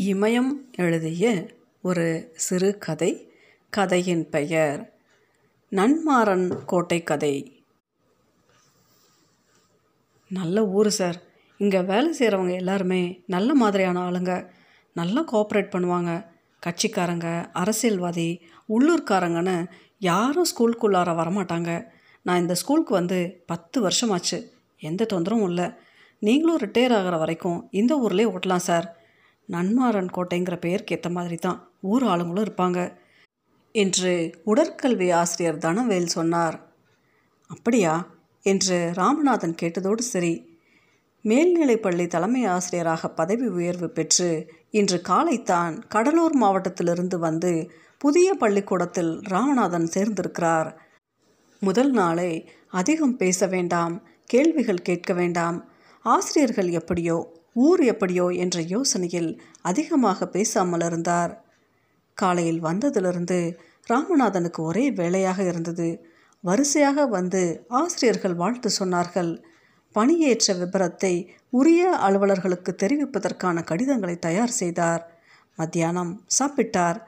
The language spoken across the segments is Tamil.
இமயம் எழுதிய ஒரு சிறுகதை கதையின் பெயர் நன்மாறன் கோட்டை கதை. நல்ல ஊர் சார். இங்கே வேலை செய்கிறவங்க எல்லாருமே நல்ல மாதிரியான ஆளுங்க. நல்லா கோஆப்ரேட் பண்ணுவாங்க. கட்சிக்காரங்க அரசியல்வாதி உள்ளூர்காரங்கன்னு யாரும் ஸ்கூலுக்குள்ளார வரமாட்டாங்க. நான் இந்த ஸ்கூலுக்கு வந்து பத்து வருஷமாச்சு. எந்த தொந்தரவும் இல்லை. நீங்களும் ரிட்டையர் ஆகிற வரைக்கும் இந்த ஊர்லேயே ஓட்டலாம் சார். நன்மாறன் கோட்டைங்கிற பெயருக்கு ஏற்ற மாதிரி தான் ஊர் ஆளுங்களும் இருப்பாங்க. என்று உடற்கல்வி ஆசிரியர் தனவேல் சொன்னார். அப்படியா? என்று ராமநாதன் கேட்டதோடு சரி. மேல்நிலைப்பள்ளி தலைமை ஆசிரியராக பதவி உயர்வு பெற்று இன்று காலைத்தான் கடலூர் மாவட்டத்திலிருந்து வந்து புதிய பள்ளிக்கூடத்தில் ராமநாதன் சேர்ந்திருக்கிறார். முதல் நாளே அதிகம் பேச வேண்டாம் கேள்விகள் கேட்க வேண்டாம். ஆசிரியர்கள் எப்படியோ ஊர் எப்படியோ என்ற யோசனையில் அதிகமாக பேசாமல் இருந்தார். காலையில் வந்ததிலிருந்து ராமநாதனுக்கு ஒரே வேலையாக இருந்தது. வரிசையாக வந்து ஆசிரியர்கள் வாழ்த்து சொன்னார்கள். பணியேற்ற விபரத்தை உரிய அலுவலர்களுக்கு தெரிவிப்பதற்கான கடிதங்களை தயார் செய்தார். மத்தியானம் சாப்பிட்டார்.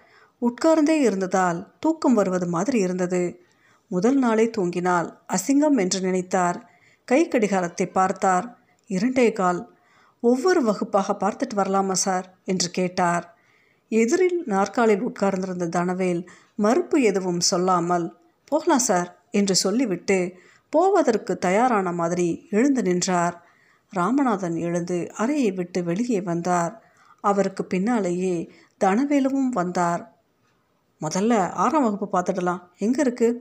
உட்கார்ந்தே இருந்ததால் தூக்கம் வருவது மாதிரி இருந்தது. முதல் நாளே தூங்கினால் அசிங்கம் என்று நினைத்தார். கை கடிகாரத்தை பார்த்தார். இரண்டே கால் ஒவ்வொரு வகுப்பாக பார்த்துட்டு வரலாமா சார்? என்று கேட்டார். எதிரில் நாற்காலில் உட்கார்ந்திருந்த தனவேல் மறுப்பு எதுவும் சொல்லாமல் போகலாம் சார்? என்று சொல்லிவிட்டு போவதற்கு தயாரான மாதிரி எழுந்து நின்றார். ராமநாதன் எழுந்து அறையை விட்டு வெளியே வந்தார். அவருக்கு பின்னாலேயே தனவேலுவும் வந்தார். முதல்ல ஆறாம் வகுப்பு பார்த்துடலாம். எங்கே இருக்குது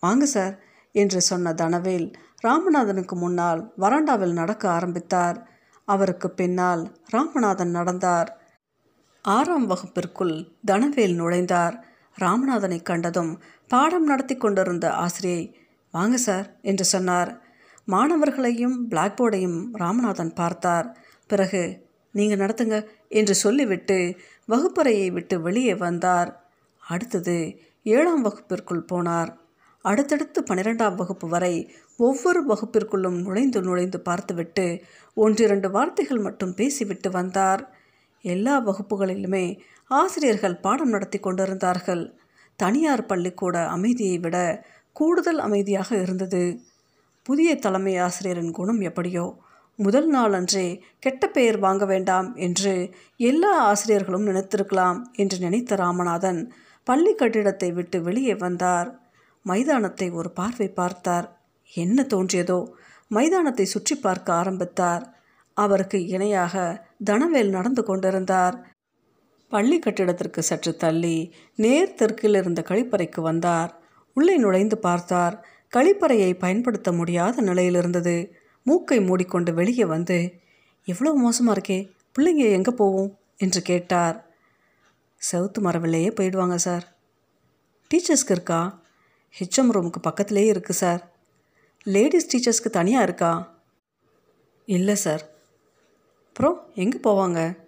வாங்க சார் என்று சொன்ன தனவேல் ராமநாதனுக்கு முன்னால் வராண்டாவில் நடக்க ஆரம்பித்தார். அவருக்கு பின்னால் ராமநாதன் நடந்தார். ஆறாம் வகுப்பிற்குள் தனவேல் நுழைந்தார். ராமநாதனை கண்டதும் பாடம் நடத்தி கொண்டிருந்த ஆசிரியை வாங்க சார் என்று சொன்னார். மாணவர்களையும் பிளாக் போர்டையும் ராமநாதன் பார்த்தார். பிறகு நீங்கள் நடத்துங்க என்று சொல்லிவிட்டு வகுப்பறையை விட்டு வெளியே வந்தார். அடுத்தது ஏழாம் வகுப்பிற்குள் போனார். அடுத்தடுத்து பன்னிரெண்டாம் வகுப்பு வரை ஒவ்வொரு வகுப்பிற்குள்ளும் நுழைந்து நுழைந்து பார்த்துவிட்டு ஒன்றிரண்டு வார்த்தைகள் மட்டும் பேசிவிட்டு வந்தார். எல்லா வகுப்புகளிலுமே ஆசிரியர்கள் பாடம் நடத்தி கொண்டிருந்தார்கள். தனியார் பள்ளிக்கூட அமைதியை விட கூடுதல் அமைதியாக இருந்தது. புதிய தலைமை ஆசிரியரின் குணம் எப்படியோ முதல் நாளன்றே கெட்ட பெயர் வாங்க வேண்டாம் என்று எல்லா ஆசிரியர்களும் நினைத்திருக்கலாம் என்று நினைத்த ராமநாதன் பள்ளி கட்டிடத்தை விட்டு வெளியே வந்தார். மைதானத்தை ஒரு பார்வை பார்த்தார். என்ன தோன்றியதோ? மைதானத்தை சுற்றி பார்க்க ஆரம்பித்தார். அவருக்கு இணையாக தனவேல் நடந்து கொண்டிருந்தார். பள்ளி கட்டிடத்திற்கு சற்று தள்ளி நேர் தெற்கில் இருந்த கழிப்பறைக்கு வந்தார். உள்ளே நுழைந்து பார்த்தார் கழிப்பறையை பயன்படுத்த முடியாத நிலையில் இருந்தது. மூக்கை மூடிக்கொண்டு வெளியே வந்து எவ்வளோ மோசமாக இருக்கே பிள்ளைங்க எங்கே போவோம்? என்று கேட்டார். செவுத்து மரவிலேயே போயிடுவாங்க சார். டீச்சர்ஸ்க்கு இருக்கா? ஹெச்எம் ரூமுக்கு பக்கத்துலேயே இருக்குது சார். லேடிஸ் டீச்சர்ஸ்க்கு தனியாக இருக்கா? இல்லை சார். அப்புறம் எங்கே போவாங்க?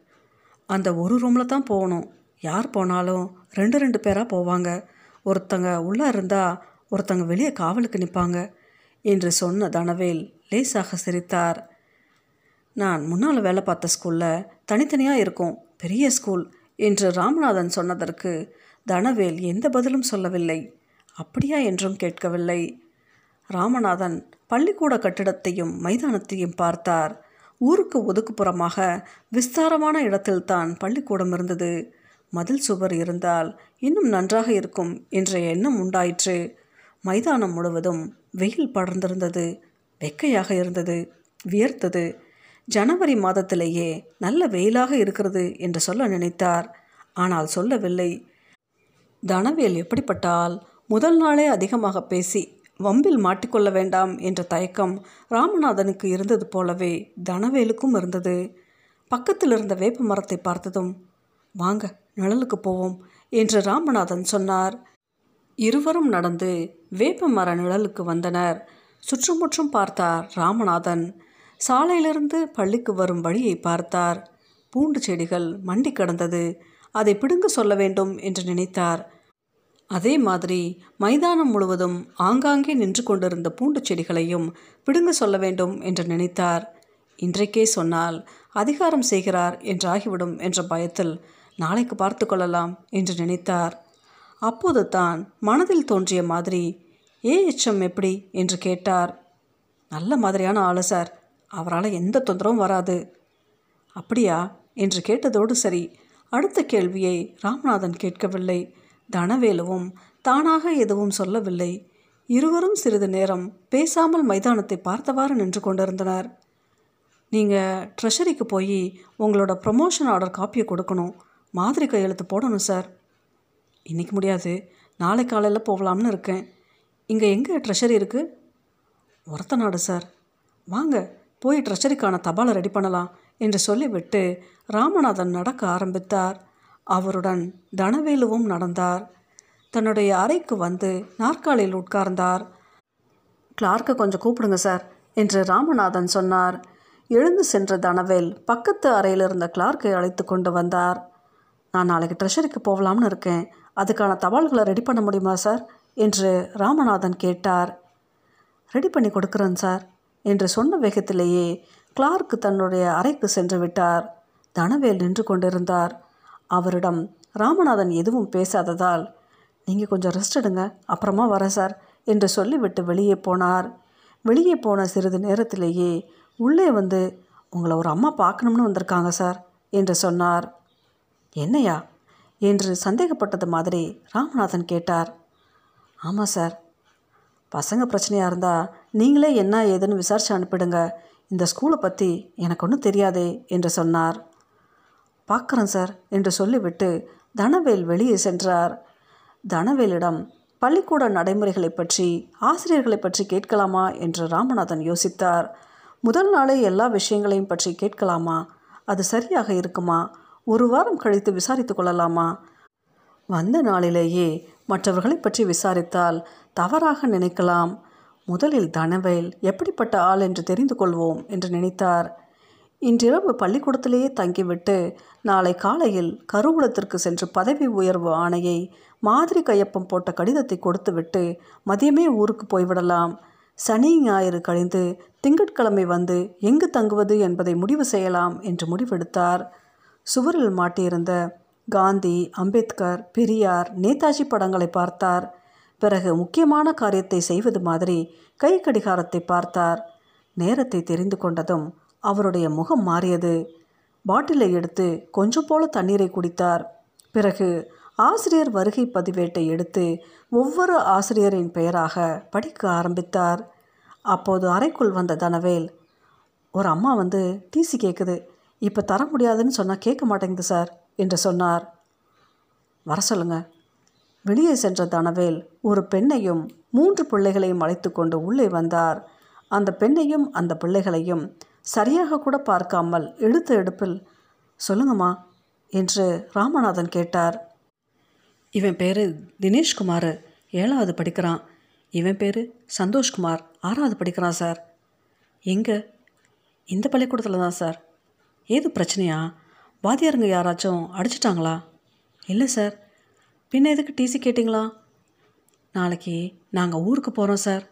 அந்த ஒரு ரூமில் தான் போகணும். யார் போனாலும் ரெண்டு ரெண்டு பேராக போவாங்க. ஒருத்தங்க உள்ளே இருந்தால் ஒருத்தங்க வெளியே காவலுக்கு நிற்பாங்க என்று சொன்ன தனவேல் லேசாக சிரித்தார். நான் முன்னால் வேலை பார்த்த ஸ்கூலில் தனித்தனியாக இருக்கும். பெரிய ஸ்கூல் என்று ராமநாதன் சொன்னதற்கு தனவேல் எந்த பதிலும் சொல்லவில்லை. அப்படியா என்றும் கேட்கவில்லை. ராமநாதன் பள்ளிக்கூட கட்டிடத்தையும் மைதானத்தையும் பார்த்தார். ஊருக்கு ஒதுக்குப்புறமாக விஸ்தாரமான இடத்தில்தான் பள்ளிக்கூடம் இருந்தது. மதில் சுவர் இருந்தால் இன்னும் நன்றாக இருக்கும் என்ற எண்ணம் உண்டாயிற்று. மைதானம் முழுவதும் வெயில் படர்ந்திருந்தது. வெக்கையாக இருந்தது. வியர்த்தது. ஜனவரி மாதத்திலேயே நல்ல வெயிலாக இருக்கிறது என்று சொல்ல நினைத்தார். ஆனால் சொல்லவில்லை. தனவேல் எப்படிப்பட்டால் முதல் நாளே அதிகமாக பேசி வம்பில் மாட்டிக்கொள்ள வேண்டாம் என்ற தயக்கம் ராமநாதனுக்கு இருந்தது போலவே தனவேலுக்கும் இருந்தது. பக்கத்தில் இருந்த வேப்ப மரத்தை பார்த்ததும் வாங்க நிழலுக்கு போவோம் என்று ராமநாதன் சொன்னார். இருவரும் நடந்து வேப்ப மர நிழலுக்கு வந்தனர். சுற்றுமுற்றும் பார்த்தார் ராமநாதன். சாலையிலிருந்து பள்ளிக்கு வரும் வழியை பார்த்தார். பூண்டு செடிகள் மண்டி கிடந்தது. அதை பிடுங்க சொல்ல வேண்டும் என்று நினைத்தார். அதே மாதிரி மைதானம் முழுவதும் ஆங்காங்கே நின்று கொண்டிருந்த பூண்டு செடிகளையும் பிடுங்க சொல்ல வேண்டும் என்று நினைத்தார். இன்றைக்கே சொன்னால் அதிகாரம் செய்கிறார் என்றாகிவிடும் என்ற பயத்தில் நாளைக்கு பார்த்து கொள்ளலாம் என்று நினைத்தார். அப்போது தான் மனதில் தோன்றிய மாதிரி ஏஎச்எம் எப்படி? என்று கேட்டார். நல்ல மாதிரியான ஆளு சார். அவரால் எந்த தொந்தரவும் வராது. அப்படியா? என்று கேட்டதோடு சரி அடுத்த கேள்வியை ராமநாதன் கேட்கவில்லை. தனவேலுவும் தானாக எதுவும் சொல்லவில்லை. இருவரும் சிறிது நேரம் பேசாமல் மைதானத்தை பார்த்தவாறு நின்று கொண்டிருந்தனர். நீங்கள் ட்ரெஷரிக்கு போய் உங்களோட ப்ரொமோஷன் ஆர்டர் காப்பியை கொடுக்கணும். மாதிரி கையெழுத்து போடணும் சார். இன்றைக்கி முடியாது. நாளை காலையில் போகலாம்னு இருக்கேன். இங்கே எங்கே ட்ரெஷரி இருக்குது ஒரத்த நாடு சார். வாங்க போய் ட்ரெஷரிக்கான தபாலை ரெடி பண்ணலாம் என்று சொல்லிவிட்டு ராமநாதன் நடக்க ஆரம்பித்தார். அவருடன் தனவேலுவும் நடந்தார். தன்னுடைய அறைக்கு வந்து நாற்காலியில் உட்கார்ந்தார். கிளார்க்கை கொஞ்சம் கூப்பிடுங்க சார் என்று ராமநாதன் சொன்னார். எழுந்து சென்ற தனவேல் பக்கத்து அறையில் இருந்த கிளார்க்கை அழைத்து கொண்டு வந்தார். நான் நாளைக்கு ட்ரெஷரிக்கு போகலாம்னு இருக்கேன். அதுக்கான தபால்களை ரெடி பண்ண முடியுமா சார்? என்று ராமநாதன் கேட்டார். ரெடி பண்ணி கொடுக்குறேன் சார் என்று சொன்ன வேகத்திலேயே கிளார்க் தன்னுடைய அறைக்கு சென்று விட்டார். தனவேல் நின்று கொண்டிருந்தார். அவரிடம் ராமநாதன் எதுவும் பேசாததால் நீங்கள் கொஞ்சம் ரெஸ்ட் எடுங்க அப்புறமா வரேன் சார் என்று சொல்லிவிட்டு வெளியே போனார். வெளியே போன சிறிது நேரத்திலேயே உள்ளே வந்து உங்களை ஒரு அம்மா பார்க்கணும்னு வந்திருக்காங்க சார் என்று சொன்னார். என்னையா? என்று சந்தேகப்பட்டது மாதிரி ராமநாதன் கேட்டார். ஆமாம் சார் பசங்க பிரச்சனையாக இருந்தால் நீங்களே என்ன ஏதுன்னு விசாரித்து அனுப்பிடுங்க. இந்த ஸ்கூலை பற்றி எனக்கு ஒன்றும் தெரியாதே என்று சொன்னார். பார்க்குறேன் சார் என்று சொல்லிவிட்டு தனவேல் வெளியே சென்றார். தனவேலிடம் பள்ளிக்கூட நடைமுறைகளை பற்றி ஆசிரியர்களை பற்றி கேட்கலாமா? என்று ராமநாதன் யோசித்தார். முதல் நாளே எல்லா விஷயங்களையும் பற்றி கேட்கலாமா? அது சரியாக இருக்குமா? ஒரு வாரம் கழித்து விசாரித்து கொள்ளலாமா? வந்த நாளிலேயே மற்றவர்களை பற்றி விசாரித்தால் தவறாக நினைக்கலாம். முதலில் தனவேல் எப்படிப்பட்ட ஆள் என்று தெரிந்து கொள்வோம் என்று நினைத்தார். இன்றிரவு பள்ளிக்கூடத்திலேயே தங்கிவிட்டு நாளை காலையில் கருவூலத்திற்கு சென்று பதவி உயர்வு ஆணையை மாதிரி கையொப்பம் போட்ட கடிதத்தை கொடுத்துவிட்டு மதியமே ஊருக்கு போய்விடலாம். சனி ஞாயிறு கழிந்து திங்கட்கிழமை வந்து எங்கு தங்குவது என்பதை முடிவு செய்யலாம் என்று முடிவெடுத்தார். சுவரில் மாட்டியிருந்த காந்தி அம்பேத்கர் பெரியார் நேதாஜி படங்களை பார்த்தார். பிறகு முக்கியமான காரியத்தை செய்வது மாதிரி கை கடிகாரத்தை பார்த்தார். நேரத்தை தெரிந்து கொண்டதும் அவருடைய முகம் மாறியது. பாட்டிலை எடுத்து கொஞ்சம் போல தண்ணீரை குடித்தார். பிறகு ஆசிரியர் வருகை பதிவேட்டை எடுத்து ஒவ்வொரு ஆசிரியரின் பெயராக படிக்க ஆரம்பித்தார். அப்போது அறைக்குள் வந்த தனவேல் ஒரு அம்மா வந்து டிசி கேட்குது இப்போ தர முடியாதுன்னு சொன்னால் கேட்க மாட்டேங்குது சார் என்று சொன்னார். வர சொல்லுங்க. வெளியே சென்ற தனவேல் ஒரு பெண்ணையும் மூன்று பிள்ளைகளையும் அழைத்து கொண்டு உள்ளே வந்தார். அந்த பெண்ணையும் அந்த பிள்ளைகளையும் சரியாக கூட பார்க்காமல் எடுத்த எடுப்பில் சொல்லுங்கம்மா என்று ராமநாதன் கேட்டார். இவன் பேர் தினேஷ்குமார் ஏழாவது படிக்கிறான். இவன் பேர் சந்தோஷ்குமார் ஆறாவது படிக்கிறான் சார். எங்கே? இந்த பள்ளிக்கூடத்தில் தான் சார். ஏது பிரச்சனையா? வாத்தியாருங்க யாராச்சும் அடிச்சிட்டாங்களா? இல்லை சார். பின்ன எதுக்கு டிசி கேட்டிங்களா? நாளைக்கு நாங்கள் ஊருக்கு போகிறோம் சார்.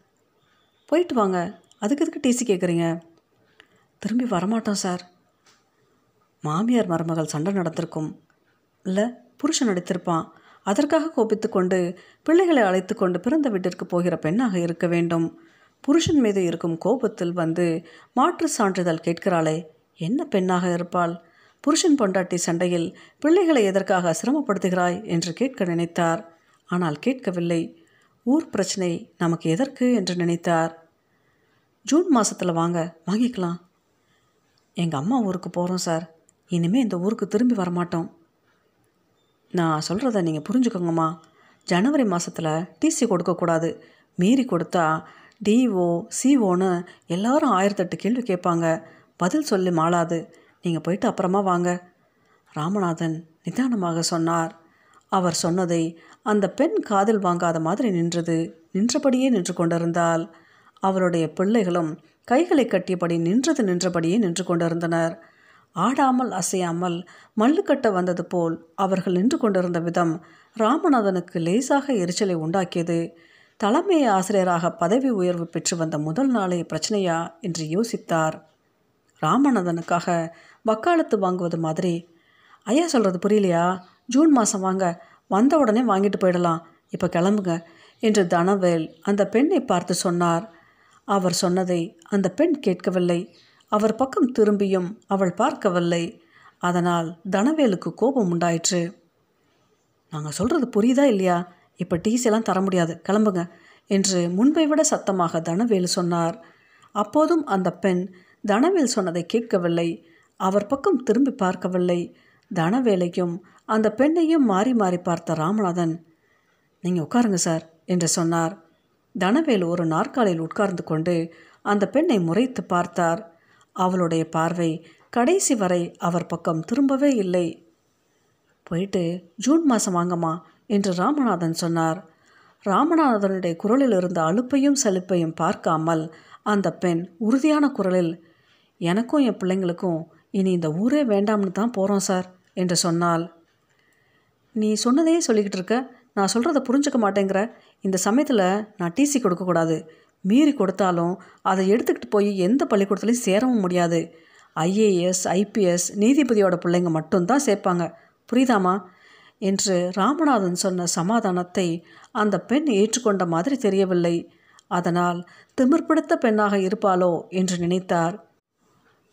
போயிட்டு வாங்க அதுக்கு எதுக்கு டிசி கேட்குறீங்க திரும்பி வரமாட்டோம் சார். மாமியார் மருமகள் சண்டை நடந்திருக்கும். இல்லை புருஷன் நடித்திருப்பான். அதற்காக கோபித்து கொண்டு பிள்ளைகளை அழைத்து கொண்டு பிறந்த வீட்டிற்கு போகிற பெண்ணாக இருக்க வேண்டும். புருஷன் மீது இருக்கும் கோபத்தில் வந்து மாற்று சான்றிதழ் கேட்கிறாளே என்ன பெண்ணாக இருப்பாள்? புருஷன் பொண்டாட்டி சண்டையில் பிள்ளைகளை எதற்காக சிரமப்படுத்துகிறாய் என்று கேட்க நினைத்தார். ஆனால் கேட்கவில்லை. ஊர் பிரச்சனை நமக்கு எதற்கு என்று நினைத்தார். ஜூன் மாதத்தில் வாங்க வாங்கிக்கலாம். எங்கள் அம்மா ஊருக்கு போகிறோம் சார். இனிமேல் இந்த ஊருக்கு திரும்பி வரமாட்டோம். நான் சொல்கிறத நீங்கள் புரிஞ்சுக்கோங்கம்மா. ஜனவரி மாதத்தில் டிசி கொடுக்கக்கூடாது மீறி கொடுத்தா டிஓ சிஓன்னு எல்லாரும் ஆயிரத்தெட்டு கேள்வி கேட்பாங்க. பதில் சொல்லி மாளாது. நீங்கள் போயிட்டு அப்புறமா வாங்க. ராமநாதன் நிதானமாக சொன்னார். அவர் சொன்னதை அந்த பெண் காதில் வாங்காத மாதிரி நின்றது. நின்றபடியே நின்று கொண்டிருந்தால் அவருடைய பிள்ளைகளும் கைகளை கட்டியபடி நின்றது நின்றபடியே நின்று கொண்டிருந்தனர். ஆடாமல் அசையாமல் மல்லுக்கட்ட வந்தது போல் அவர்கள் நின்று கொண்டிருந்த விதம் ராமநாதனுக்கு லேசாக எரிச்சலை உண்டாக்கியது. தலைமை ஆசிரியராக பதவி உயர்வு பெற்று வந்த முதல் நாளே பிரச்சனையா என்று யோசித்தார். ராமநாதனுக்காக வக்காலத்து வாங்குவது மாதிரி. ஐயா சொல்கிறது புரியலையா? ஜூன் மாதம் வாங்க வந்த உடனே வாங்கிட்டு போயிடலாம். இப்போ கிளம்புங்க என்று தனவேல் அந்த பெண்ணை பார்த்து சொன்னார். அவர் சொன்னதை அந்த பெண் கேட்கவில்லை. அவர் பக்கம் திரும்பியும் அவள் பார்க்கவில்லை. அதனால் தனவேலுக்கு கோபம் உண்டாயிற்று. நாங்கள் சொல்கிறது புரியுதா இல்லையா? இப்போ டீசெல்லாம் தர முடியாது. கிளம்புங்க என்று முன்பை விட சத்தமாக தனவேலு சொன்னார். அப்போதும் அந்த பெண் தனவேல் சொன்னதை கேட்கவில்லை. அவர் பக்கம் திரும்பி பார்க்கவில்லை. தனவேலையும் அந்த பெண்ணையும் மாறி மாறி பார்த்த ராமநாதன் நீங்கள் உட்காருங்க சார் என்று சொன்னார். தனவேல் ஒரு நாற்காலியில் உட்கார்ந்து கொண்டு அந்த பெண்ணை முறைத்து பார்த்தார். அவளுடைய பார்வை கடைசி வரை அவர் பக்கம் திரும்பவே இல்லை. போயிட்டு ஜூன் மாதம் வாங்கம்மா என்று ராமநாதன் சொன்னார். ராமநாதனுடைய குரலில் இருந்த அலுப்பையும் சலுப்பையும் பார்க்காமல் அந்த பெண் உறுதியான குரலில் எனக்கும் என் பிள்ளைங்களுக்கும் இனி இந்த ஊரே வேண்டாம்னு தான் போகிறோம் சார் என்று சொன்னாள். நீ சொன்னதையே சொல்லிக்கிட்டு இருக்க நான் சொல்கிறத புரிஞ்சுக்க மாட்டேங்கிற. இந்த சமயத்தில் நான் டிசி கொடுக்கக்கூடாது மீறி கொடுத்தாலும் அதை எடுத்துக்கிட்டு போய் எந்த பள்ளிக்கூடத்துலையும் சேரவும் முடியாது. ஐஏஎஸ் ஐபிஎஸ் நீதிபதியோட பிள்ளைங்க மட்டும்தான் சேர்ப்பாங்க. புரியுதாமா என்று ராமநாதன் சொன்ன சமாதானத்தை அந்த பெண் ஏற்றுக்கொண்ட மாதிரி தெரியவில்லை. அதனால் திமிர் பிடித்த பெண்ணாக இருப்பாளோ என்று நினைத்தார்.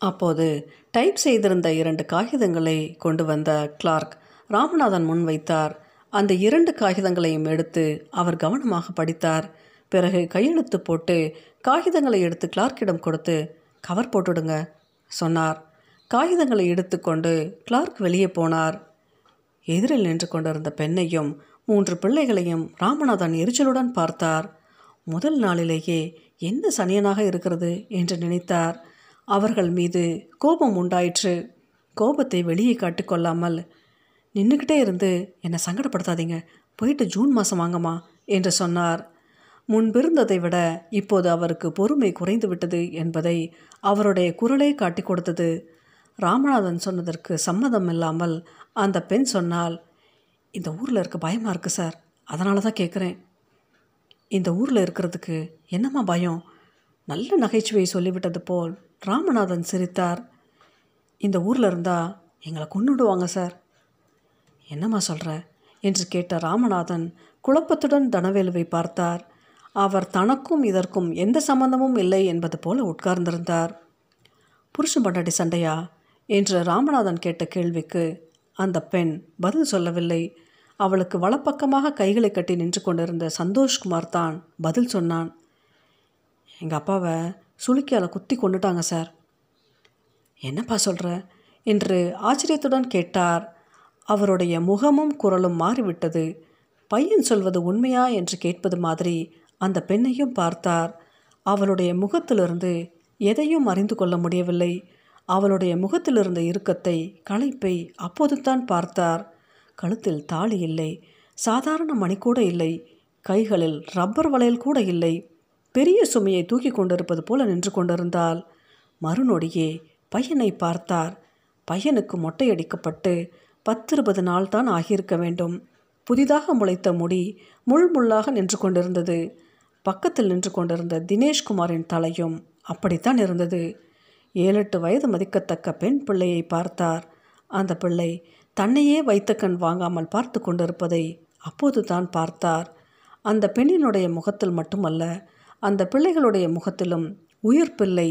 அப்போது டைப் செய்திருந்த இரண்டு காகிதங்களை கொண்டு வந்த கிளார்க் ராமநாதன் முன் வைத்தார். அந்த இரண்டு காகிதங்களையும் எடுத்து அவர் கவனமாக படித்தார். பிறகு கையெழுத்து போட்டு காகிதங்களை எடுத்து கிளார்க்கிடம் கொடுத்து கவர் போட்டுடுங்க சொன்னார். காகிதங்களை எடுத்துக்கொண்டு கிளார்க் வெளியே போனார். எதிரில் நின்று கொண்டிருந்த பெண்ணையும் மூன்று பிள்ளைகளையும் ராமநாதன் எரிச்சலுடன் பார்த்தார். முதல் நாளிலேயே என்ன சனியனாக இருக்கிறது? என்று நினைத்தார். அவர்கள் மீது கோபம் உண்டாயிற்று. கோபத்தை வெளியே காட்டிக்கொள்ளாமல் நின்றுக்கிட்டே இருந்து என்னை சங்கடப்படுத்தாதீங்க. போயிட்டு ஜூன் மாதம் வாங்கம்மா என்று சொன்னார். முன்பிருந்ததை விட இப்போது அவருக்கு பொறுமை குறைந்து விட்டது என்பதை அவருடைய குரலே காட்டி கொடுத்தது. ராமநாதன் சொன்னதற்கு சம்மதம் இல்லாமல் அந்த பெண் சொன்னால் இந்த ஊரில் இருக்க பயமாக இருக்குது சார். அதனால தான் கேட்குறேன் இந்த ஊரில் இருக்கிறதுக்கு என்னம்மா பயம்? நல்ல நகைச்சுவையை சொல்லிவிட்டது போல் ராமநாதன் சிரித்தார். இந்த ஊரில் இருந்தால் எங்களை கொண்டுடுவாங்க சார். என்னம்மா சொல்கிற என்று கேட்ட ராமநாதன் குழப்பத்துடன் தனவேலுவை பார்த்தார். அவர் தனக்கும் இதற்கும் எந்த சம்பந்தமும் இல்லை என்பது போல உட்கார்ந்திருந்தார். புருஷன் பண்டாட்டி சண்டையா? என்று ராமநாதன் கேட்ட கேள்விக்கு அந்த பெண் பதில் சொல்லவில்லை. அவளுக்கு வலப்பக்கமாக கைகளை கட்டி நின்று கொண்டிருந்த சந்தோஷ்குமார் தான் பதில் சொன்னான். எங்கள் அப்பாவை சுளுக்கியால் குத்தி கொண்டுட்டாங்க சார். என்னப்பா சொல்கிற என்று ஆச்சரியத்துடன் கேட்டார் அவருடைய முகமும் குரலும் மாறிவிட்டது. பையன் சொல்வது உண்மையா என்று கேட்பது மாதிரி அந்த பெண்ணையும் பார்த்தார். அவளுடைய முகத்திலிருந்து எதையும் அறிந்து கொள்ள முடியவில்லை. அவளுடைய முகத்திலிருந்த இறுக்கத்தை களைப்பை அப்போது தான் பார்த்தார். கழுத்தில் தாலி இல்லை. சாதாரண மணி கூட இல்லை. கைகளில் ரப்பர் வளையல் கூட இல்லை. பெரிய சுமையை தூக்கி கொண்டிருப்பது போல நின்று கொண்டிருந்தால் மறுநொடியே பையனை பார்த்தார். பையனுக்கு மொட்டையடிக்கப்பட்டு பத்திருபது நாள் தான் ஆகியிருக்க வேண்டும். புதிதாக முளைத்த முடி முள் முள்ளாக நின்று கொண்டிருந்தது. பக்கத்தில் நின்று கொண்டிருந்த தினேஷ்குமாரின் தலையும் அப்படித்தான் இருந்தது. ஏழெட்டு வயது மதிக்கத்தக்க பெண் பிள்ளையை பார்த்தார். அந்த பிள்ளை தன்னையே வைத்த கண் வாங்காமல் பார்த்து கொண்டிருப்பதை அப்போது தான் பார்த்தார். அந்த பெண்ணினுடைய முகத்தில் மட்டுமல்ல அந்த பிள்ளைகளுடைய முகத்திலும் உயிர் பிள்ளை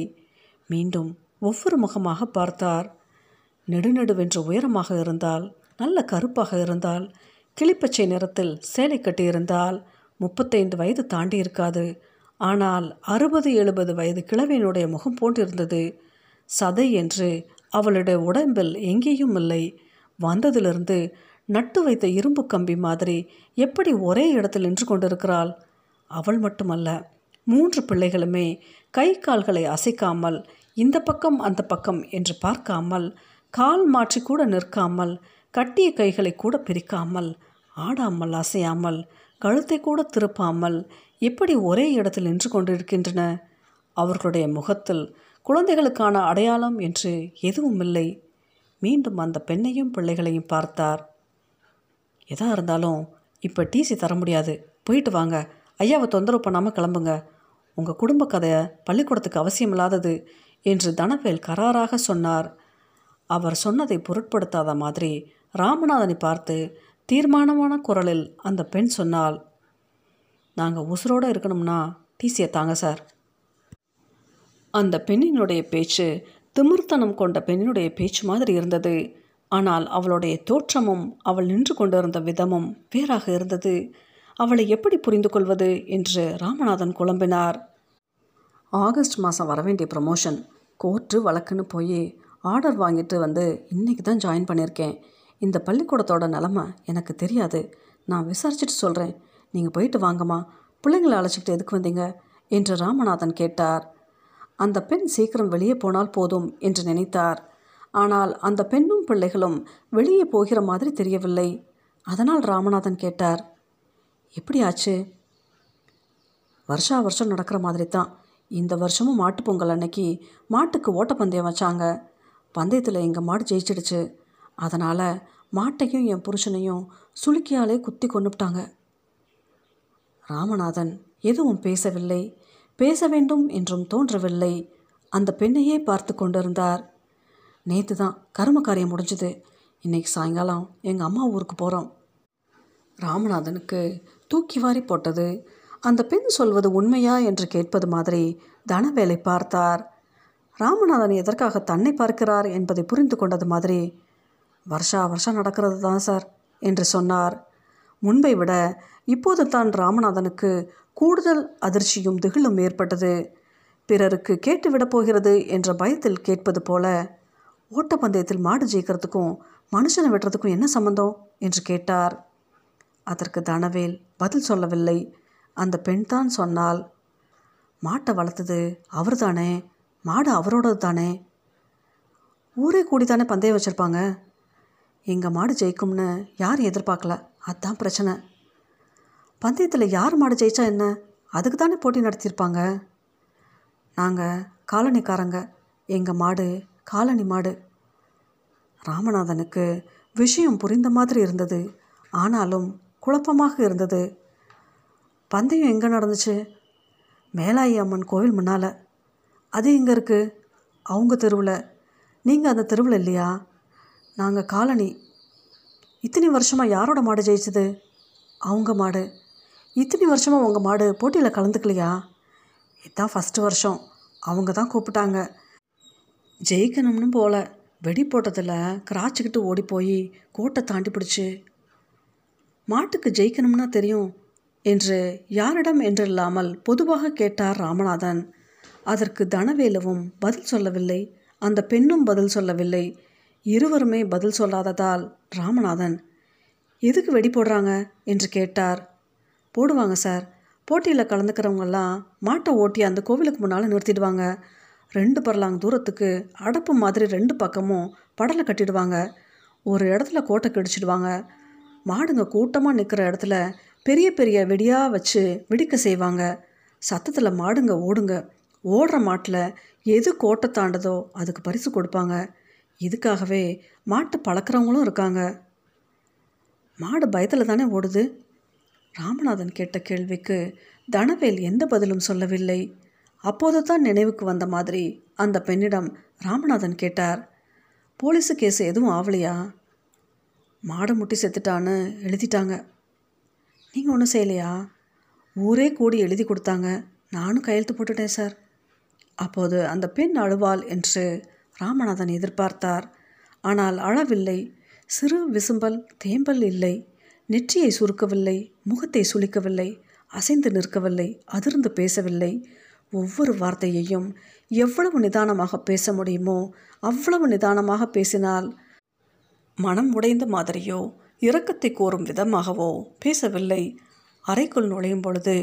மீண்டும் ஒவ்வொரு முகமாக பார்த்தார். நெடுநெடுவென்று உயரமாக இருந்தால் நல்ல கருப்பாக இருந்தால் கிளிப்பச்சை நிறத்தில் சேலை கட்டியிருந்தால் முப்பத்தைந்து வயது தாண்டி இருக்காது ஆனால் அறுபது எழுபது வயது கிழவியினுடைய முகம் போன்றிருந்தது. சதை என்று அவளுடைய உடம்பில் எங்கேயும் இல்லை. வந்ததிலிருந்து நட்டு வைத்த இரும்பு கம்பி மாதிரி எப்படி ஒரே இடத்தில் நின்று கொண்டிருக்கிறாள்? அவள் மட்டுமல்ல மூன்று பிள்ளைகளுமே கை கால்களை அசைக்காமல் இந்த பக்கம் அந்த பக்கம் என்று பார்க்காமல் கால் மாற்றி கூட நிற்காமல் கட்டிய கைகளை கூட பிரிக்காமல் ஆடாமல் அசையாமல் கழுத்தை கூட திருப்பாமல் எப்படி ஒரே இடத்தில் நின்று கொண்டிருக்கின்றன. அவர்களுடைய முகத்தில் குழந்தைகளுக்கான அடையாளம் என்று எதுவும் இல்லை. மீண்டும் அந்த பெண்ணையும் பிள்ளைகளையும் பார்த்தார். எதா இருந்தாலும் இப்போ டிசி தர முடியாது. போயிட்டு வாங்க. ஐயாவை தொந்தரவு பண்ணாமல் கிளம்புங்க. உங்கள் குடும்ப கதை பள்ளிக்கூடத்துக்கு அவசியமில்லாதது என்று தனவேல் கராராக சொன்னார். அவர் சொன்னதை பொருட்படுத்தாத மாதிரி ராமநாதனை பார்த்து தீர்மானமான குரலில் அந்த பெண் சொன்னால் நாங்கள் உசுரோடு இருக்கணும்னா டிசியை தாங்க சார். அந்த பெண்ணினுடைய பேச்சு திமிர்த்தனம் கொண்ட பெண்ணினுடைய பேச்சு மாதிரி இருந்தது. ஆனால் அவளுடைய தோற்றமும் அவள் நின்று கொண்டிருந்த விதமும் வேறாக இருந்தது. அவளை எப்படி புரிந்து கொள்வது என்று ராமநாதன் குழம்பினார். ஆகஸ்ட் மாதம் வரவேண்டிய ப்ரமோஷன் கோர்ட்டு வழக்குன்னு போய் ஆர்டர் வாங்கிட்டு வந்து இன்றைக்கி தான் ஜாயின் பண்ணியிருக்கேன். இந்த பள்ளிக்கூடத்தோட நிலமை எனக்கு தெரியாது. நான் விசாரிச்சுட்டு சொல்கிறேன் நீங்கள் போயிட்டு வாங்கம்மா. பிள்ளைங்களை அழைச்சிக்கிட்டு எதுக்கு வந்தீங்க? என்று ராமநாதன் கேட்டார். அந்த பெண் சீக்கிரம் வெளியே போனால் போதும் என்று நினைத்தார். ஆனால் அந்த பெண்ணும் பிள்ளைகளும் வெளியே போகிற மாதிரி தெரியவில்லை. அதனால் ராமநாதன் கேட்டார். எப்படி ஆச்சு? வருஷா வருஷம் நடக்கிற மாதிரி தான். இந்த வருஷமும் மாட்டுப்பொங்கல் அன்னைக்கு மாட்டுக்கு ஓட்டப்பந்தயம் வச்சாங்க. பந்தயத்தில் எங்கள் மாடு ஜெயிச்சிடுச்சு. அதனால் மாட்டையும் என் புருஷனையும் சுளுக்கியாலே குத்தி கொண்டுட்டாங்க ராமநாதன் எதுவும் பேசவில்லை. பேச வேண்டும் என்றும் தோன்றவில்லை. அந்த பெண்ணையே பார்த்து கொண்டிருந்தார். நேற்று தான் கரும காரியம் முடிஞ்சுது. இன்னைக்கு சாயங்காலம் எங்கள் அம்மா ஊருக்கு போகிறோம் ராமநாதனுக்கு தூக்கி வாரி போட்டது அந்த பெண் சொல்வது உண்மையா என்று கேட்பது மாதிரி தனவேலை பார்த்தார். ராமநாதன் எதற்காக தன்னை பார்க்கிறார் என்பதை புரிந்து கொண்டது மாதிரி வருஷா வருஷம் நடக்கிறது தான் சார் என்று சொன்னார். முன்பை விட இப்போது தான் ராமநாதனுக்கு கூடுதல் அதிர்ச்சியும் திகிலும் ஏற்பட்டது. பிறருக்கு கேட்டுவிடப் போகிறது என்ற பயத்தில் கேட்பது போல ஓட்டப்பந்தயத்தில் மாடு ஜெயிக்கிறதுக்கும் மனுஷனை வெட்டுறதுக்கும் என்ன சம்பந்தம்? என்று கேட்டார். அதற்கு தனவேல் பதில் சொல்லவில்லை. அந்த பெண் தான் சொன்னால் மாட்டை வளர்த்தது அவர் தானே மாடு அவரோடது தானே? ஊரே கூடி தானே பந்தயம் வச்சுருப்பாங்க. எங்கள் மாடு ஜெயிக்கும்னு யாரும் எதிர்பார்க்கல? அதுதான் பிரச்சனை. பந்தயத்தில் யார் மாடு ஜெயித்தா என்ன? அதுக்கு தானே போட்டி நடத்தியிருப்பாங்க. நாங்கள் காலனிக்காரங்க. எங்கள் மாடு காலனி மாடு. ராமநாதனுக்கு விஷயம் புரிந்த மாதிரி இருந்தது. ஆனாலும் குழப்பமாக இருந்தது. பந்தயம் எங்கே நடந்துச்சு? மேலாயி அம்மன் கோவில் முன்னால். அது எங்கே இருக்குது அவங்க தெருவில். நீங்கள் அந்த தெருவில் இல்லையா? நாங்கள் காலனி. இத்தனை வருஷமாக யாரோட மாடு ஜெயிச்சது? அவங்க மாடு. இத்தனை வருஷமாக உங்கள் மாடு போட்டியில் கலந்துக்கலையா? இதுதான் ஃபஸ்ட்டு வருஷம். அவங்க தான் கூப்பிட்டாங்க. ஜெயிக்கணும்னு போல. வெடி போட்டதில் கிராச்சிக்கிட்டு ஓடி போய் கோட்டை தாண்டி பிடிச்சி. மாட்டுக்கு ஜெயிக்கணும்னா தெரியும் என்று யாரிடம் என்றில்லாமல் பொதுவாக கேட்டார் ராமநாதன். அதற்கு தனவேலுவும் பதில் சொல்லவில்லை. அந்த பெண்ணும் பதில் சொல்லவில்லை. இருவருமே பதில் சொல்லாததால் ராமநாதன் எதுக்கு வெடி போடுறாங்க? என்று கேட்டார். போடுவாங்க சார். போட்டியில் கலந்துக்கிறவங்கெல்லாம் மாட்டை ஓட்டி அந்த கோவிலுக்கு முன்னால் நிறுத்திடுவாங்க. ரெண்டு பரலாங் தூரத்துக்கு அடப்பு மாதிரி ரெண்டு பக்கமும் படலை கட்டிடுவாங்க. ஒரு இடத்துல கோட்டை கிடிச்சிடுவாங்க. மாடுங்க கூட்டமாக நிற்கிற இடத்துல பெரிய பெரிய வெடியாக வச்சு வெடிக்க செய்வாங்க. சத்தத்தில் மாடுங்க ஓடுங்க. ஓடுற மாட்டில் எது கோட்டை தாண்டதோ அதுக்கு பரிசு கொடுப்பாங்க. இதுக்காகவே மாட்டை பழக்கிறவங்களும் இருக்காங்க. மாடு பயத்தில் தானே ஓடுது? ராமநாதன் கேட்ட கேள்விக்கு தனவேல் எந்த பதிலும் சொல்லவில்லை. அப்போது தான் நினைவுக்கு வந்த மாதிரி அந்த பெண்ணிடம் ராமநாதன் கேட்டார். போலீஸு கேஸ் எதுவும் ஆவலையா? மாடை முட்டி செத்துட்டான்னு எழுதிட்டாங்க. நீங்கள் ஒன்றும் செய்யலையா? ஊரே கூடி எழுதி கொடுத்தாங்க. நானும் கையெழுத்து போட்டுட்டேன் சார். அப்போது அந்த பெண் அழுவாள் என்று ராமநாதன் எதிர்பார்த்தார். ஆனால் அழவில்லை. சிறு விசும்பல் தேம்பல் இல்லை. நெற்றியை சுருக்கவில்லை முகத்தை சுளிக்கவில்லை அசைந்து நிற்கவில்லை அதிர்ந்து பேசவில்லை. ஒவ்வொரு வார்த்தையையும் எவ்வளவு நிதானமாக பேச முடியுமோ அவ்வளவு நிதானமாக பேசினால் மனம் உடைந்த மாதிரியோ இரக்கத்தை கோரும் விதமாகவோ பேசவில்லை. அறைக்குள் நுழையும் பொழுது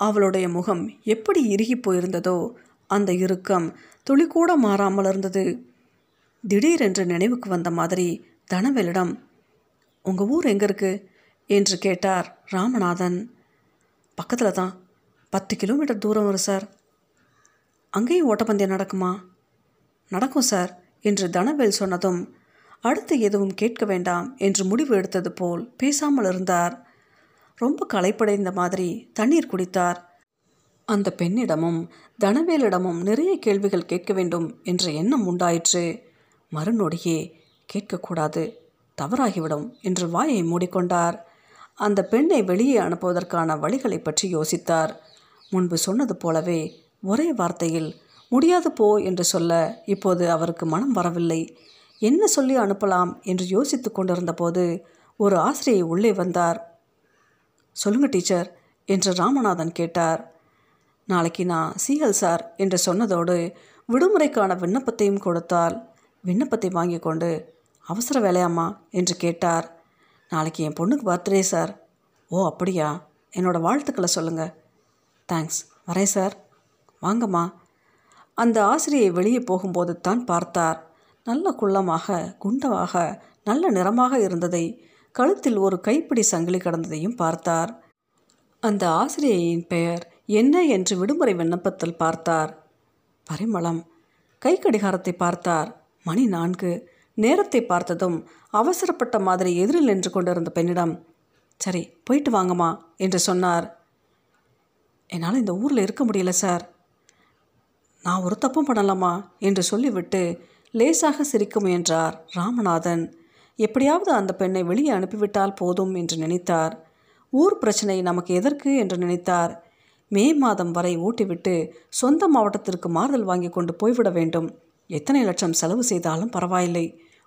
அவளுடைய முகம் எப்படி இறுகி போயிருந்ததோ அந்த இறுக்கம் துளிக்கூட மாறாமல் இருந்தது. திடீரென்று நினைவுக்கு வந்த மாதிரி தனவேலிடம் உங்கள் ஊர் எங்கே இருக்கு? என்று கேட்டார் ராமநாதன். பக்கத்தில் தான் பத்து கிலோமீட்டர் தூரம் வரும் சார். அங்கேயும் ஓட்டப்பந்தயம் நடக்குமா? நடக்கும் சார் என்று தனவேல் சொன்னதும் அடுத்து எதுவும் கேட்க வேண்டாம் என்று முடிவு எடுத்தது போல் பேசாமல் இருந்தார். ரொம்ப களைப்படைந்த மாதிரி தண்ணீர் குடித்தார். அந்த பெண்ணிடமும் தனவேலிடமும் நிறைய கேள்விகள் கேட்க வேண்டும் என்ற எண்ணம் உண்டாயிற்று. மறுநொடியே கேட்கக்கூடாது தவறாகிவிடும் என்று வாயை மூடிக்கொண்டார். அந்த பெண்ணை வெளியே அனுப்புவதற்கான வழிகளை பற்றி யோசித்தார். முன்பு சொன்னது போலவே ஒரே வார்த்தையில் முடியாது போ என்று சொல்ல இப்போது அவருக்கு மனம் வரவில்லை. என்ன சொல்லி அனுப்பலாம்? என்று யோசித்து கொண்டிருந்தபோது ஒரு ஆசிரியை உள்ளே வந்தார். சொல்லுங்க டீச்சர் என்று ராமநாதன் கேட்டார். நாளைக்கு நான் சிஎல் சார் என்று சொன்னதோடு விடுமுறைக்கான விண்ணப்பத்தையும் கொடுத்தால் விண்ணப்பத்தை வாங்கி கொண்டு அவசர வேலையாம்மா என்று கேட்டார். நாளைக்கு என் பொண்ணுக்கு பர்த்டே சார். ஓ அப்படியா? என்னோடய வாழ்த்துக்களை சொல்லுங்கள் தேங்க்ஸ் வரேன் சார். வாங்கம்மா. அந்த ஆசிரியை வெளியே போகும்போது தான் பார்த்தார். நல்ல குள்ளமாக குண்டமாக நல்ல நிறமாக இருந்ததை கழுத்தில் ஒரு கைப்பிடி சங்கிலி கடந்ததையும் பார்த்தார். அந்த ஆசிரியையின் பெயர் என்ன என்று விடுமுறை விண்ணப்பத்தில் பார்த்தார். பரிமளம். கை கடிகாரத்தை பார்த்தார். மணி நான்கு. நேரத்தை பார்த்ததும் அவசரப்பட்ட மாதிரி எதிரில் நின்று கொண்டிருந்த பெண்ணிடம் சரி போயிட்டு வாங்கம்மா என்று சொன்னார். என்னால் இந்த ஊரில் இருக்க முடியல சார். நான் ஒரு தப்பும் பண்ணலாமா என்று சொல்லிவிட்டு லேசாக சிரிக்க முயன்றார் ராமநாதன். எப்படியாவது அந்த பெண்ணை வெளியே அனுப்பிவிட்டால் போதும் என்று நினைத்தார். ஊர் பிரச்சனை நமக்கு எதற்கு? என்று நினைத்தார். மே மாதம் வரை ஊட்டிவிட்டு சொந்த மாவட்டத்திற்கு மாறுதல் வாங்கி கொண்டு போய்விட வேண்டும். எத்தனை லட்சம் செலவு செய்தாலும் பரவாயில்லை.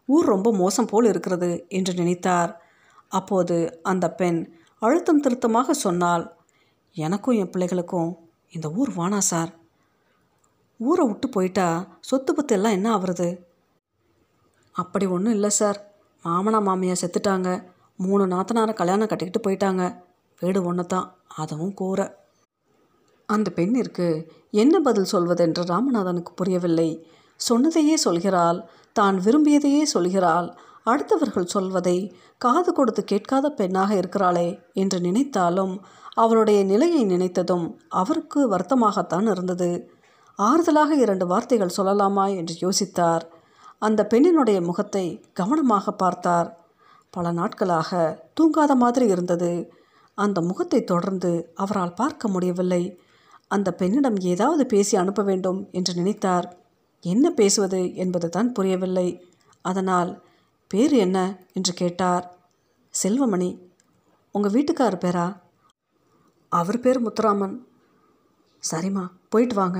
ஊர் ரொம்ப மோசம் போல் இருக்கிறது என்று நினைத்தார். அப்போது அந்த பெண் அழுத்தம் திருத்தமாக சொன்னால் எனக்கும் என் பிள்ளைகளுக்கும் இந்த ஊர் வானா சார்? ஊரை விட்டு போயிட்டா சொத்து பத்து எல்லாம் என்ன ஆகுறது அப்படி ஒன்றும் இல்லை சார். மாமனா மாமியா செத்துட்டாங்க. மூணு நாத்தனாரை கல்யாணம் கட்டிக்கிட்டு போயிட்டாங்க. வீடு ஒன்று தான் அதுவும் கூரை. அந்த பெண்ணிற்கு என்ன பதில் சொல்வதென்று ராமநாதனுக்கு புரியவில்லை. சொன்னதையே சொல்கிறாள் தான் விரும்பியதையே சொல்கிறாள். அடுத்தவர்கள் சொல்வதை காது கொடுத்து கேட்காத பெண்ணாக இருக்கிறாளே என்று நினைத்தாலும் அவளுடைய நிலையை நினைத்ததும் அவருக்கு வருத்தமாகத்தான் இருந்தது. ஆறுதலாக இரண்டு வார்த்தைகள் சொல்லலாமா என்று யோசித்தார். அந்த பெண்ணினுடைய முகத்தை கவனமாக பார்த்தார். பல நாட்களாக தூங்காத மாதிரி இருந்தது. அந்த முகத்தை தொடர்ந்து அவரால் பார்க்க முடியவில்லை. அந்த பெண்ணிடம் ஏதாவது பேசி அனுப்ப வேண்டும் என்று நினைத்தார். என்ன பேசுவது என்பது தான் புரியவில்லை. அதனால் பேர் என்ன? என்று கேட்டார். செல்வமணி உங்கள் வீட்டுக்கார் பேரா? அவர் பேர் முத்துராமன். சரிம்மா போயிட்டு வாங்க.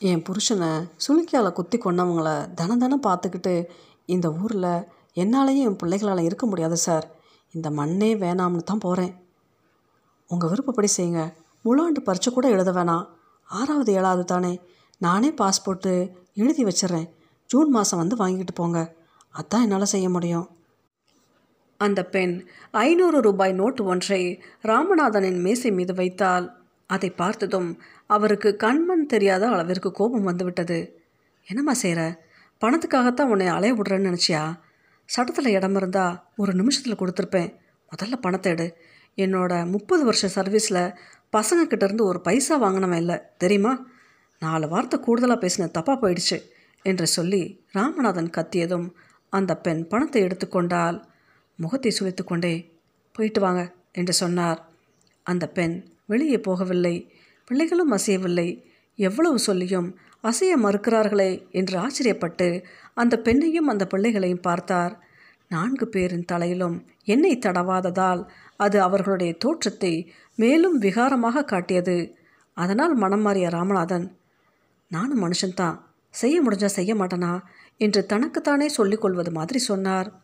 என் புருஷனை சுளுக்கியால் குத்தி கொண்டவங்கள தன தனம் பார்த்துக்கிட்டு இந்த ஊரில் என்னாலேயும் என் பிள்ளைகளால் இருக்க முடியாது சார். இந்த மண்ணே வேணாம்னு தான் போகிறேன் உங்கள் விருப்பப்படி செய்யுங்க. முழாண்டு பரிச்சை கூட எழுத வேணாம். ஆறாவது ஏழாவது தானே. நானே பாஸ்போர்ட்டு எழுதி வச்சிட்றேன் ஜூன் மாதம் வந்து வாங்கிட்டு போங்க. அதான் என்னால் செய்ய முடியும். அந்த பெண் ஐநூறு ரூபாய் நோட்டு ஒன்றை ராமநாதனின் மேசை மீது வைத்தால் அதை பார்த்ததும் அவருக்கு கண்மண் தெரியாத அளவிற்கு கோபம் வந்துவிட்டது. என்னம்மா செய்கிற பணத்துக்காகத்தான் உன்னை அலைய விடுறேன்னு நினச்சியா? சட்டத்தில் இடம் இருந்தால் ஒரு நிமிஷத்தில் கொடுத்துருப்பேன். முதல்ல பணத்தை எடு. என்னோட முப்பது வருஷ சர்வீஸில் பசங்கக்கிட்ட இருந்து ஒரு பைசா வாங்கினவன் இல்லை. தெரியுமா? நாலு வார்த்தை கூடுதலாக பேசின தப்பாக போயிடுச்சு என்று சொல்லி ராமநாதன் கத்தியதும் அந்த பெண் பணத்தை எடுத்துக்கொண்டால் முகத்தை சுழித்து கொண்டே போயிட்டு வாங்க என்று சொன்னார். அந்த பெண் வெளியே போகவில்லை. பிள்ளைகளும் அசையவில்லை. எவ்வளவு சொல்லியும் அசைய மறுக்கிறார்களே என்று ஆச்சரியப்பட்டு அந்த பெண்ணையும் அந்த பிள்ளைகளையும் பார்த்தார். நான்கு பேரின் தலையிலும் எண்ணெய் தடவாததால் அது அவர்களுடைய தோற்றத்தை மேலும் விகாரமாக காட்டியது. அதனால் மனம் மாறிய ராமநாதன் நானும் மனுஷன்தான். செய்ய முடிஞ்சா செய்ய மாட்டேனா? என்று தனக்குத்தானே சொல்லிக்கொள்வது மாதிரி சொன்னார்.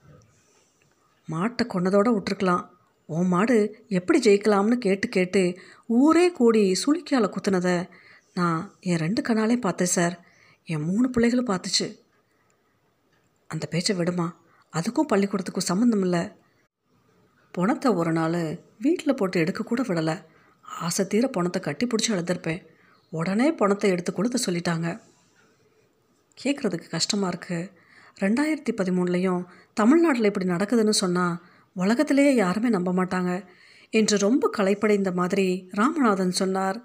மாட்டை கொன்னதோடு விட்டுருக்கலாம். உன் மாடு எப்படி ஜெயிக்கலாம்னு கேட்டு கேட்டு ஊரே கூடி சுளுக்கியால் குத்துனதை நான் என் ரெண்டு கண்ணாலே பார்த்தேன் சார். என் மூணு பிள்ளைகளும் பார்த்துச்சு. அந்த பேச்சை விடுமா? அதுக்கும் பள்ளிக்கூடத்துக்கும் சம்மந்தம் இல்லை. பணத்தை ஒரு நாள் வீட்டில் போட்டு எடுக்க கூட விடலை. ஆசை தீர பணத்தை கட்டி பிடிச்சி அழுதுருப்பேன். உடனே பணத்தை எடுத்து கொடுத்து சொல்லிட்டாங்க. கேட்குறதுக்கு கஷ்டமாக இருக்குது ரெண்டாயிரத்தி பதிமூணுலேயும் தமிழ்நாட்டில் இப்படி நடக்குதுன்னு சொன்னால் உலகத்திலேயே யாருமே நம்ப மாட்டாங்க. என்று ரொம்ப களைப்படைந்த மாதிரி ராமநாதன் சொன்னார்.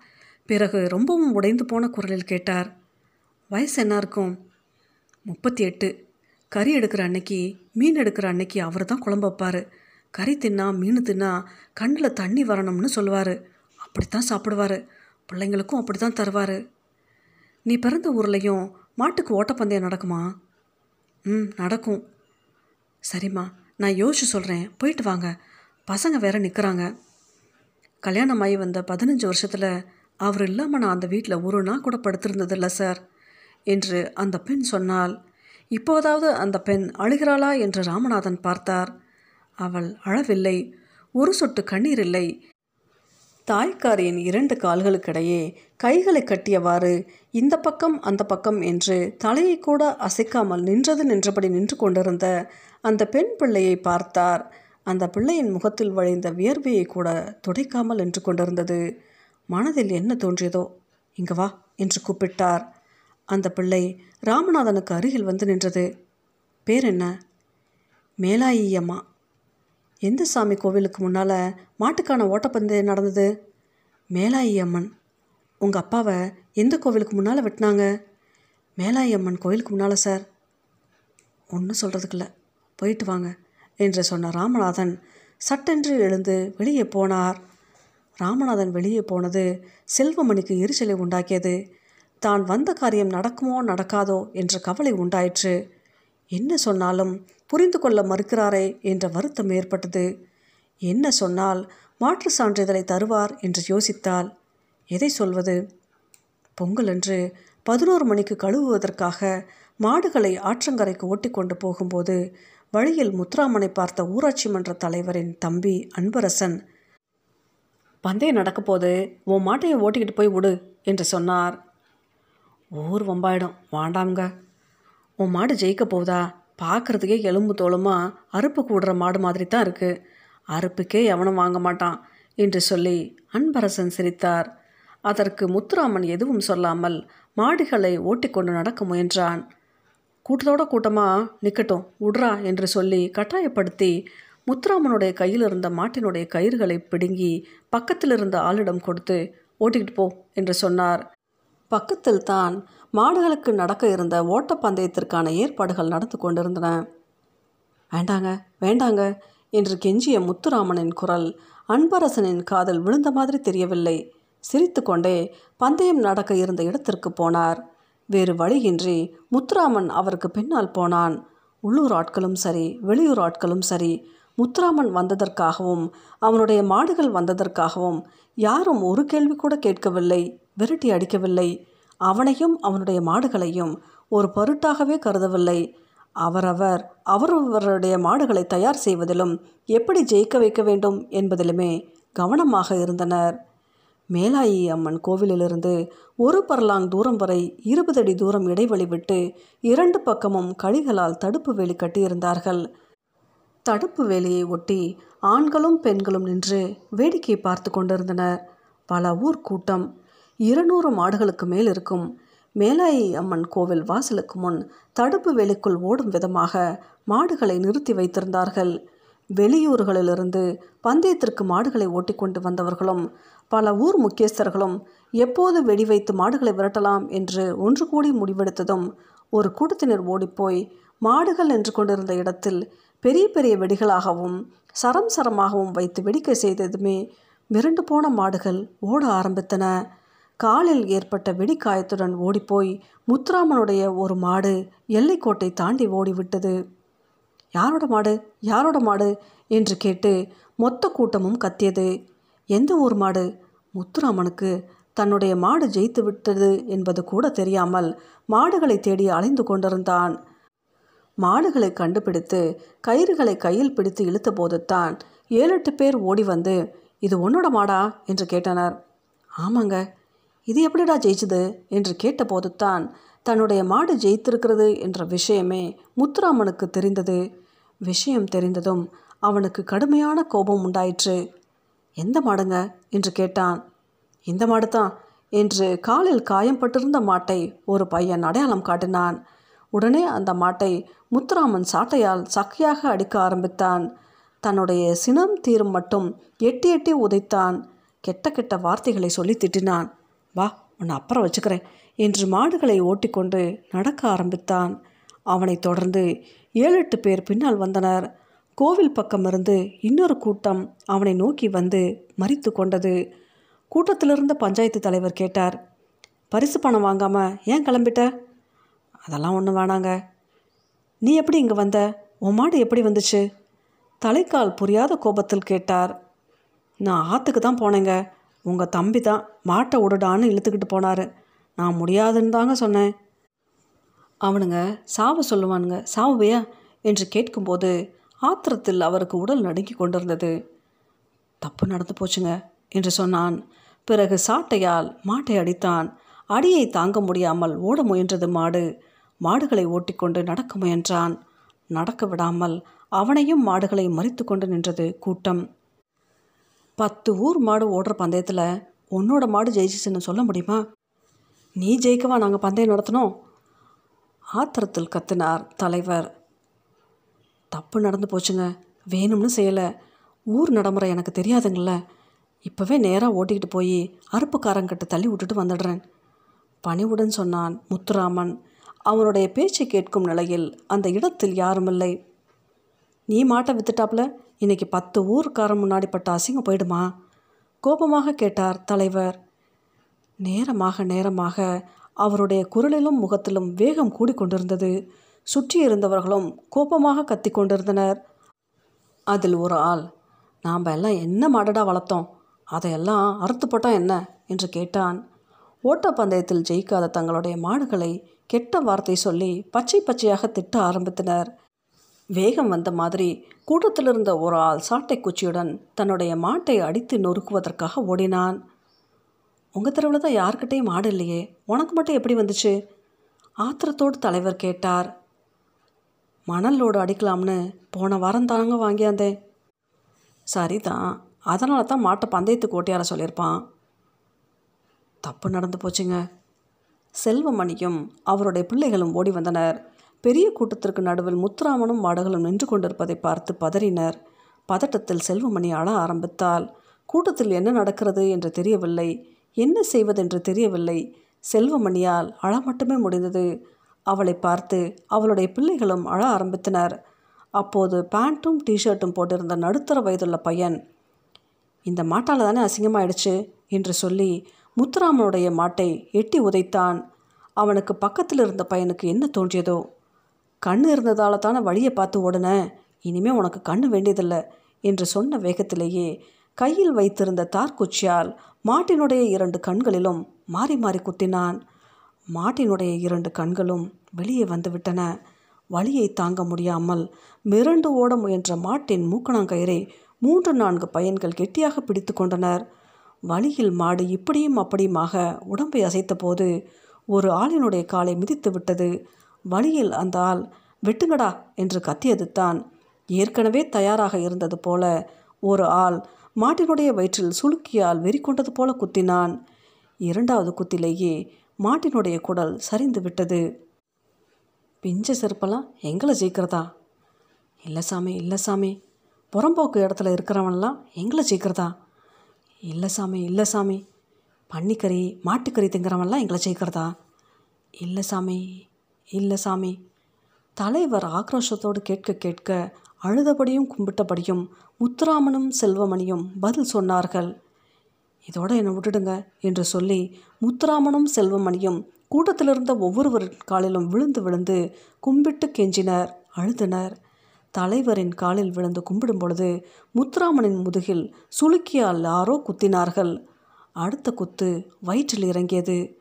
பிறகு ரொம்பவும் உடைந்து போன குரலில் கேட்டார். வயசு என்ன இருக்கும்? முப்பத்தி எட்டு. கறி எடுக்கிற அன்னைக்கு மீன் எடுக்கிற அன்னைக்கு அவர் தான் குழம்பு வைப்பார். கறி தின்னா மீன் தின்னா கண்ணில் தண்ணி வரணும்னு சொல்லுவார். அப்படித்தான் சாப்பிடுவார். பிள்ளைங்களுக்கும் அப்படி தான் தருவார். நீ பிறந்த ஊர்லேயும் மாட்டுக்கு ஓட்டப்பந்தயம் நடக்குமா? ம் நடக்கும். சரிம்மா நான் யோசிச்சு சொல்கிறேன் போயிட்டு வாங்க. பசங்க வேற நிற்கிறாங்க கல்யாணம் ஆகி வந்த பதினஞ்சு வருஷத்தில் அவர் இல்லாமல் நான் அந்த வீட்டில் ஒரு நாள் கூட படுத்திருந்ததில்ல சார் என்று அந்த பெண் சொன்னால் இப்போதாவது அந்த பெண் அழுகிறாளா என்று ராமநாதன் பார்த்தார். அவள் அழவில்லை. ஒரு சொட்டு கண்ணீர் இல்லை. தாய்க்காரியின் இரண்டு கால்களுக்கிடையே கைகளை கட்டியவாறு இந்த பக்கம் அந்த பக்கம் என்று தலையை கூட அசைக்காமல் நின்றது நின்றபடி நின்று கொண்டிருந்த அந்த பெண் பிள்ளையை பார்த்தார். அந்த பிள்ளையின் முகத்தில் வழிந்த வியர்வையை கூட துடைக்காமல் நின்று கொண்டிருந்தது. மனதில் என்ன தோன்றியதோ இங்கு வா என்று கூப்பிட்டார். அந்த பிள்ளை ராமநாதனுக்கு அருகில் வந்து நின்றது. பேர் என்ன? மேலாயி அம்மா. எந்த சாமி கோவிலுக்கு முன்னால் மாட்டுக்கான ஓட்டப்பந்து நடந்தது? மேலாயி அம்மன். உங்கள் அப்பாவை எந்த கோவிலுக்கு முன்னால் வெட்டினாங்க? மேலாயி அம்மன் கோவிலுக்கு முன்னால் சார். ஒன்றும் சொல்கிறதுக்கில்ல போயிட்டு வாங்க என்று சொன்ன ராமநாதன் சட்டென்று எழுந்து வெளியே போனார். ராமநாதன் வெளியே போனது செல்வமணிக்கு எரிச்சலை உண்டாக்கியது. தான் வந்த காரியம் நடக்குமோ நடக்காதோ என்ற கவலை உண்டாயிற்று. என்ன சொன்னாலும் புரிந்து கொள்ள மறுக்கிறாரே என்ற வருத்தம் ஏற்பட்டது. என்ன சொன்னால் மாற்று சான்றிதழை தருவார் என்று யோசித்தால் எதை சொல்வது? பொங்கல் அன்று பதினோரு மணிக்கு கழுவுவதற்காக மாடுகளை ஆற்றங்கரைக்கு ஓட்டிக்கொண்டு போகும்போது வழியில் முத்துராமனை பார்த்த ஊராட்சி மன்ற தலைவரின் தம்பி அன்பரசன் பந்தயம் நடக்க போது உன் மாட்டையை ஓட்டிக்கிட்டு போய் விடு என்று சொன்னார். ஊர் வம்பாயிடும். வாண்டாம்ங்க. உன் மாடு ஜெயிக்க போகுதா? பார்க்குறதுக்கே எலும்பு தோலுமாக அறுப்பு கூடுற மாடு மாதிரி தான் இருக்குது அறுப்புக்கே எவனும் வாங்க மாட்டான் என்று சொல்லி அன்பரசன் சிரித்தார். அதற்கு முத்துராமன் எதுவும் சொல்லாமல் மாடுகளை ஓட்டிக்கொண்டு நடக்க முயன்றான். கூட்டத்தோட கூட்டமாக நிற்கட்டும் உட்ரா என்று சொல்லி கட்டாயப்படுத்தி முத்துராமனுடைய கையில் இருந்த மாட்டினுடைய கயிறுகளை பிடுங்கி பக்கத்தில் இருந்த ஆளிடம் கொடுத்து ஓட்டிக்கிட்டு போ என்று சொன்னார். பக்கத்தில் தான் மாடுகளுக்கு நடக்க இருந்த ஓட்டப்பந்தயத்திற்கான ஏற்பாடுகள் நடந்து கொண்டிருந்தன. வேண்டாங்க வேண்டாங்க என்று கெஞ்சிய முத்துராமனின் குரல் அன்பரசனின் காதல் விழுந்த மாதிரி தெரியவில்லை. சிரித்துக்கொண்டே பந்தயம் நடக்க இருந்த இடத்திற்கு போனார். வேறு வழியின்றி முத்துராமன் அவருக்கு பின்னால் போனான். உள்ளூர் ஆட்களும் சரி வெளியூர் ஆட்களும் சரி முத்துராமன் வந்ததற்காகவும் அவனுடைய மாடுகள் வந்ததற்காகவும் யாரும் ஒரு கேள்வி கூட கேட்கவில்லை விரட்டி அடிக்கவில்லை. அவனையும் அவனுடைய மாடுகளையும் ஒரு பொருட்டாகவே கருதவில்லை. அவரவர் அவரவருடைய மாடுகளை தயார் செய்வதிலும் எப்படி ஜெயிக்க வைக்க வேண்டும் என்பதிலுமே கவனமாக இருந்தனர். மேலாயி அம்மன் கோவிலிலிருந்து ஒரு பர்லாங் தூரம் வரை இருபது அடி தூரம் இடைவெளி விட்டு இரண்டு பக்கமும் கழிகளால் தடுப்பு வேலி கட்டியிருந்தார்கள். தடுப்பு வேலியை ஒட்டி ஆண்களும் பெண்களும் நின்று வேடிக்கை பார்த்து கொண்டிருந்தனர். பல ஊர் கூட்டம் இருநூறு மாடுகளுக்கு மேல் இருக்கும். மேலாயி அம்மன் கோவில் வாசலுக்கு முன் தடுப்பு வேலிக்குள் ஓடும் விதமாக மாடுகளை நிறுத்தி வைத்திருந்தார்கள். வெளியூர்களிலிருந்து பந்தயத்திற்கு மாடுகளை ஓட்டிக்கொண்டு வந்தவர்களும் பல ஊர் முக்கியஸ்தர்களும் எப்போது வெடி வைத்து மாடுகளை விரட்டலாம் என்று ஒன்று கூடி முடிவெடுத்ததும் ஒரு கூட்டத்தினர் ஓடிப்போய் மாடுகள் நின்று கொண்டிருந்த இடத்தில் பெரிய பெரிய வெடிகளாகவும் சரம் சரமாகவும் வைத்து வெடிக்க செய்ததுமே மிரண்டு போன மாடுகள் ஓட ஆரம்பித்தன. காலில் ஏற்பட்ட வெடிக்காயத்துடன் ஓடிப்போய் முத்துராமனுடைய ஒரு மாடு எல்லைக்கோட்டை தாண்டி ஓடிவிட்டது. யாரோட மாடு? யாரோட மாடு? என்று கேட்டு மொத்த கூட்டமும் கத்தியது. எந்த ஊர் மாடு? முத்துராமனுக்கு. தன்னுடைய மாடு ஜெயித்து விட்டது என்பது கூட தெரியாமல் மாடுகளை தேடி அலைந்து கொண்டிருந்தான். மாடுகளை கண்டுபிடித்து கயிறுகளை கையில் பிடித்து இழுத்தபோது தான் ஏழெட்டு பேர் ஓடி வந்து இது உன்னோட மாடா? என்று கேட்டனர். ஆமாங்க இது எப்படிடா ஜெயிச்சுது என்று கேட்டபோது தான் தன்னுடைய மாடு ஜெயித்திருக்கிறது என்ற விஷயமே முத்துராமனுக்கு தெரிந்தது. விஷயம் தெரிந்ததும் அவனுக்கு கடுமையான கோபம் உண்டாயிற்று. எந்த மாடுங்க? என்று கேட்டான். இந்த மாடு தான் என்று காலில் காயம்பட்டிருந்த மாட்டை ஒரு பையன் அடையாளம் காட்டினான். உடனே அந்த மாட்டை முத்துராமன் சாட்டையால் சக்கையாக அடிக்க ஆரம்பித்தான். தன்னுடைய சினம் தீரும் மட்டும் எட்டி எட்டி உதைத்தான். கெட்ட கெட்ட வார்த்தைகளை சொல்லி திட்டினான். வா உன்னை அப்புறம் வச்சுக்கிறேன் என்று மாடுகளை ஓட்டிக்கொண்டு நடக்க ஆரம்பித்தான். அவனைத் தொடர்ந்து ஏழு எட்டு பேர் பின்னால் வந்தனர். கோவில் பக்கமிருந்து இன்னொரு கூட்டம் அவனை நோக்கி வந்து மறித்து கொண்டது. கூட்டத்திலிருந்த பஞ்சாயத்து தலைவர் கேட்டார் பரிசு பணம் வாங்காமல் ஏன் கிளம்பிட்ட? அதெல்லாம் ஒன்றும் வேணாங்க. நீ எப்படி இங்கே வந்த? உன் மாடு எப்படி வந்துச்சு? தலைக்கால் புரியாத கோபத்தில் கேட்டார். நான் ஆற்றுக்கு தான் போனேங்க. உங்கள் தம்பி தான் மாட்டை விடுடான்னு இழுத்துக்கிட்டு போனார். நான் முடியாதுன்னு தாங்க சொன்னேன். அவனுங்க சாவு சொல்லுவானுங்க சாவுவையா என்று கேட்கும்போது ஆத்திரத்தில் அவருக்கு உடல் நடுங்கி கொண்டிருந்தது. தப்பு நடந்து போச்சுங்க என்று சொன்னான். பிறகு சாட்டையால் மாட்டை அடித்தான். அடியை தாங்க முடியாமல் ஓட முயன்றது மாடு. மாடுகளை ஓட்டிக்கொண்டு நடக்க முயன்றான். நடக்க விடாமல் அவனையும் மாடுகளை மறித்து கொண்டு நின்றது கூட்டம். பத்து ஊர் மாடு ஓடுற பந்தயத்தில் உன்னோட மாடு ஜெயிச்சிச்சுன்னு சொல்ல முடியுமா? நீ ஜெயிக்கவா நாங்கள் பந்தயம் நடத்தினோம் ஆத்திரத்தில் கத்தினார் தலைவர். தப்பு நடந்து போச்சுங்க. வேணும்னு செய்யலை. ஊர் நடைமுறை எனக்கு தெரியாதுங்கள இப்போவே நேராக ஓட்டிக்கிட்டு போய் அறுப்புக்காரங்கிட்ட தள்ளி விட்டுட்டு வந்துடுறேன். பணிவுடன் சொன்னான் முத்துராமன். அவனுடைய பேச்சை கேட்கும் நிலையில் அந்த இடத்தில் யாருமில்லை. நீ மாட்டை வித்துட்டாப்ல? இன்னைக்கு பத்து ஊர்க்காரன் முன்னாடி பட்ட அசிங்கம் போயிடுமா? கோபமாக கேட்டார் தலைவர். நேரமாக நேரமாக அவருடைய குரலிலும் முகத்திலும் வேகம் கூடிக்கொண்டிருந்தது. சுற்றி இருந்தவர்களும் கோபமாக கத்தி கொண்டிருந்தனர். அதில் ஒரு ஆள். நாம் எல்லாம் என்ன மாடடா வளர்த்தோம்? அதையெல்லாம் அறுத்து போட்டால் என்ன? என்று கேட்டான். ஓட்டப்பந்தயத்தில் ஜெயிக்காத தங்களுடைய மாடுகளை கெட்ட வார்த்தை சொல்லி பச்சை பச்சையாக திட்ட ஆரம்பித்தனர். வேகம் வந்த மாதிரி கூட்டத்தில் இருந்த ஒரு ஆள் சாட்டை குச்சியுடன் தன்னுடைய மாட்டை அடித்து நொறுக்குவதற்காக ஓடினான். உங்கள் தெருவில் தான் யார்கிட்டேயும் மாடு இல்லையே உனக்கு மட்டும் எப்படி வந்துச்சு? ஆத்திரத்தோடு தலைவர் கேட்டார். மணல் லோடு அடிக்கலாம்னு போன வாரம் தானங்க வாங்கியாந்தேன். சரிதான் அதனால தான் மாட்டை பந்தயத்துக்கு ஓட்டியார சொல்லியிருப்பான். தப்பு நடந்து போச்சுங்க. செல்வமணியும் அவருடைய பிள்ளைகளும் ஓடி வந்தனர். பெரிய கூட்டத்திற்கு நடுவில் முத்துராமனும் மாடுகளும் நின்று கொண்டிருப்பதை பார்த்து பதறினர். பதட்டத்தில் செல்வமணி அழ ஆரம்பித்தாள். கூட்டத்தில் என்ன நடக்கிறது என்று தெரியவில்லை. என்ன செய்வதென்று தெரியவில்லை. செல்வமணியால் அழ மட்டுமே முடிந்தது. அவளை பார்த்து அவளுடைய பிள்ளைகளும் அழ ஆரம்பித்தனர். அப்போது பேண்ட்டும் டிஷர்ட்டும் போட்டிருந்த நடுத்தர வயதுள்ள பையன் இந்த மாட்டால் தானே அசிங்கமாயிடுச்சு? என்று சொல்லி முத்துராமனுடைய மாட்டை எட்டி உதைத்தான். அவனுக்கு பக்கத்தில் இருந்த பையனுக்கு என்ன தோன்றியதோ? கண்ணு இருந்ததால தானே வழியை பார்த்து ஓடுனேன் இனிமே உனக்கு கண்ணு வேண்டியதில்லை என்று சொன்ன வேகத்திலேயே கையில் வைத்திருந்த தார்குச்சியால் மாட்டினுடைய இரண்டு கண்களிலும் மாறி மாறி குத்தினான். மாட்டினுடைய இரண்டு கண்களும் வெளியே வந்துவிட்டன வலியை தாங்க முடியாமல் மிரண்டு ஓட முயன்ற மாட்டின் மூக்கணாங்கயிறை மூன்று நான்கு பையன்கள் கெட்டியாக பிடித்து கொண்டனர். வழியில் மாடு இப்படியும் அப்படியுமாக உடம்பை அசைத்தபோது ஒரு ஆளினுடைய காலை மிதித்து விட்டது. வழியில் அந்த ஆள் வெட்டுங்கடா என்று கத்தியது தான் ஏற்கனவே தயாராக இருந்தது போல ஒரு ஆள் மாட்டினுடைய வயிற்றில் சுளுக்கியால் வெறி கொண்டது போல குத்தினான். இரண்டாவது குத்திலேயே மாட்டினுடைய குடல் சரிந்து விட்டது. பிஞ்ச செருப்பெல்லாம் எங்களை ஜெயிக்கிறதா? இல்லை சாமி இல்லை சாமி. புறம்போக்கு இடத்துல இருக்கிறவன்லாம் எங்களை ஜெயிக்கிறதா? இல்லை சாமி இல்லை சாமி. பன்னிக்கறி மாட்டுக்கறி திங்கிறவன்லாம் எங்களை ஜெயிக்கிறதா? இல்லை சாமி. இல்லை சாமி. தலைவர் ஆக்ரோஷத்தோடு கேட்க கேட்க அழுதபடியும் கும்பிட்டபடியும் முத்துராமனும் செல்வமணியும் பதில் சொன்னார்கள். இதோட என்னை விட்டுடுங்க என்று சொல்லி முத்துராமனும் செல்வமணியும் கூட்டத்திலிருந்த ஒவ்வொருவர் காலிலும் விழுந்து விழுந்து கும்பிட்டு கெஞ்சினர் அழுதினர். தலைவரின் காலில் விழுந்து கும்பிடும் பொழுது முத்துராமனின் முதுகில் சுளுக்கியால் யாரோ குத்தினார்கள். அடுத்த குத்து வயிற்றில் இறங்கியது.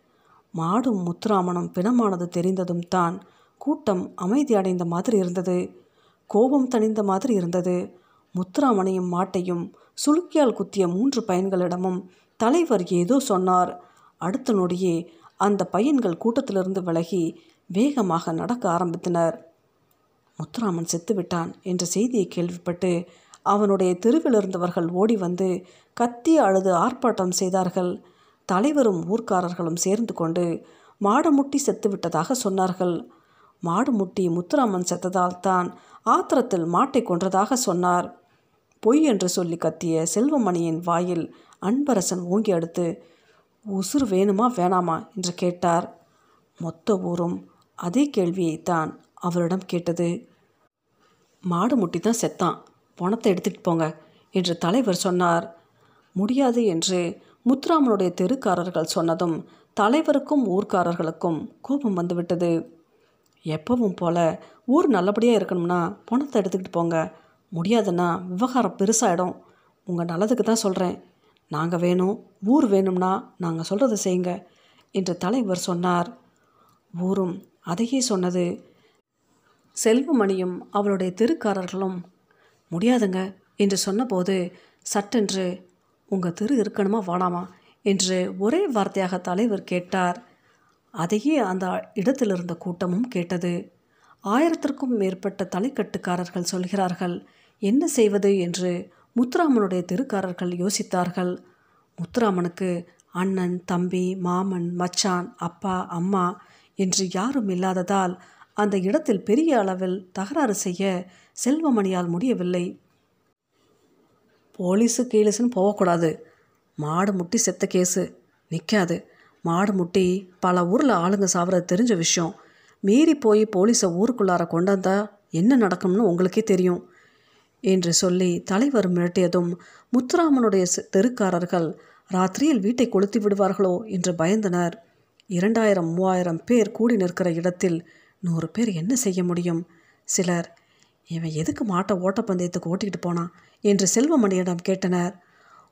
மாடும் முத்துராமனும் பிணமானது தெரிந்ததும் தான் கூட்டம் அமைதி அடைந்த மாதிரி இருந்தது. கோபம் தணிந்த மாதிரி இருந்தது. முத்துராமனையும் மாட்டையும் சுளுக்கியால் குத்திய மூன்று பையன்களிடமும் தலைவர் ஏதோ சொன்னார். அடுத்த நொடியே அந்த பையன்கள் கூட்டத்திலிருந்து விலகி வேகமாக நடக்க ஆரம்பித்தனர். முத்துராமன் செத்துவிட்டான் என்ற செய்தியை கேள்விப்பட்டு அவனுடைய தெருவில் இருந்தவர்கள் ஓடி வந்து கத்தி அழுது ஆர்ப்பாட்டம் செய்தார்கள். தலைவரும் ஊர்க்காரர்களும் சேர்ந்து கொண்டு மாடு முட்டி செத்து விட்டதாக சொன்னார்கள். மாடு முட்டி முத்துராமன் செத்ததால் தான் ஆத்திரத்தில் மாட்டை கொன்றதாக சொன்னார். பொய் என்று சொல்லி கத்திய செல்வமணியின் வாயில் அன்பரசன் ஓங்கி அடுத்து உசுறு வேணுமா வேணாமா? என்று கேட்டார். மொத்த ஊரும் அதே கேள்வியைத்தான் அவரிடம் கேட்டது. மாடு முட்டி தான் செத்தான். பணத்தை எடுத்துகிட்டு போங்க என்று தலைவர் சொன்னார். முடியாது என்று முத்துராமனுடைய தெருக்காரர்கள் சொன்னதும் தலைவருக்கும் ஊர்க்காரர்களுக்கும் கோபம் வந்துவிட்டது. எப்பவும் போல ஊர் நல்லபடியாக இருக்கணும்னா பணத்தை எடுத்துக்கிட்டு போங்க. முடியாதுன்னா விவகாரம் பெருசாகிடும் உங்கள் நல்லதுக்கு தான் சொல்கிறேன் நாங்கள் வேணும் ஊர் வேணும்னா நாங்கள் சொல்கிறத செய்யுங்க என்று தலைவர் சொன்னார். ஊரும் அதையே சொன்னது. செல்வமணியும் அவளுடைய தெருக்காரர்களும் முடியாதுங்க என்று சொன்னபோது சட்டென்று உங்கள் தெரு இருக்கணுமா வேணாமா என்று ஒரே வார்த்தையாக தலைவர் கேட்டார். அதையே அந்த இடத்தில் இருந்த கூட்டமும் கேட்டது. ஆயிரத்திற்கும் மேற்பட்ட தலைக்கட்டுக்காரர்கள் சொல்கிறார்கள் என்ன செய்வது? என்று முத்துராமனுடைய தெருக்காரர்கள் யோசித்தார்கள். முத்துராமனுக்கு அண்ணன் தம்பி மாமன் மச்சான் அப்பா அம்மா என்று யாரும் இல்லாததால் அந்த இடத்தில் பெரிய அளவில் தகராறு செய்ய செல்வமணியால் முடியவில்லை. போலீஸு கீழீஸுன்னு போகக்கூடாது. மாடு முட்டி செத்த கேஸு நிற்காது மாடு முட்டி பல ஊரில் ஆளுங்க சாவறது தெரிஞ்ச விஷயம். மீறி போய் போலீஸை ஊருக்குள்ளார கொண்டாந்தா என்ன நடக்கும்னு உங்களுக்கே தெரியும். என்று சொல்லி தலைவர் மிரட்டியதும் முத்துராமனுடைய தெருக்காரர்கள் ராத்திரியில் வீட்டை கொளுத்தி விடுவார்களோ என்று பயந்தனர். இரண்டாயிரம் மூவாயிரம் பேர் கூடி நிற்கிற இடத்தில் நூறு பேர் என்ன செய்ய முடியும்? சிலர் இவன் எதுக்கு மாட்டை ஓட்டப்பந்தயத்துக்கு ஓட்டிக்கிட்டு போனான் என்று செல்வமணியிடம் கேட்டனர்.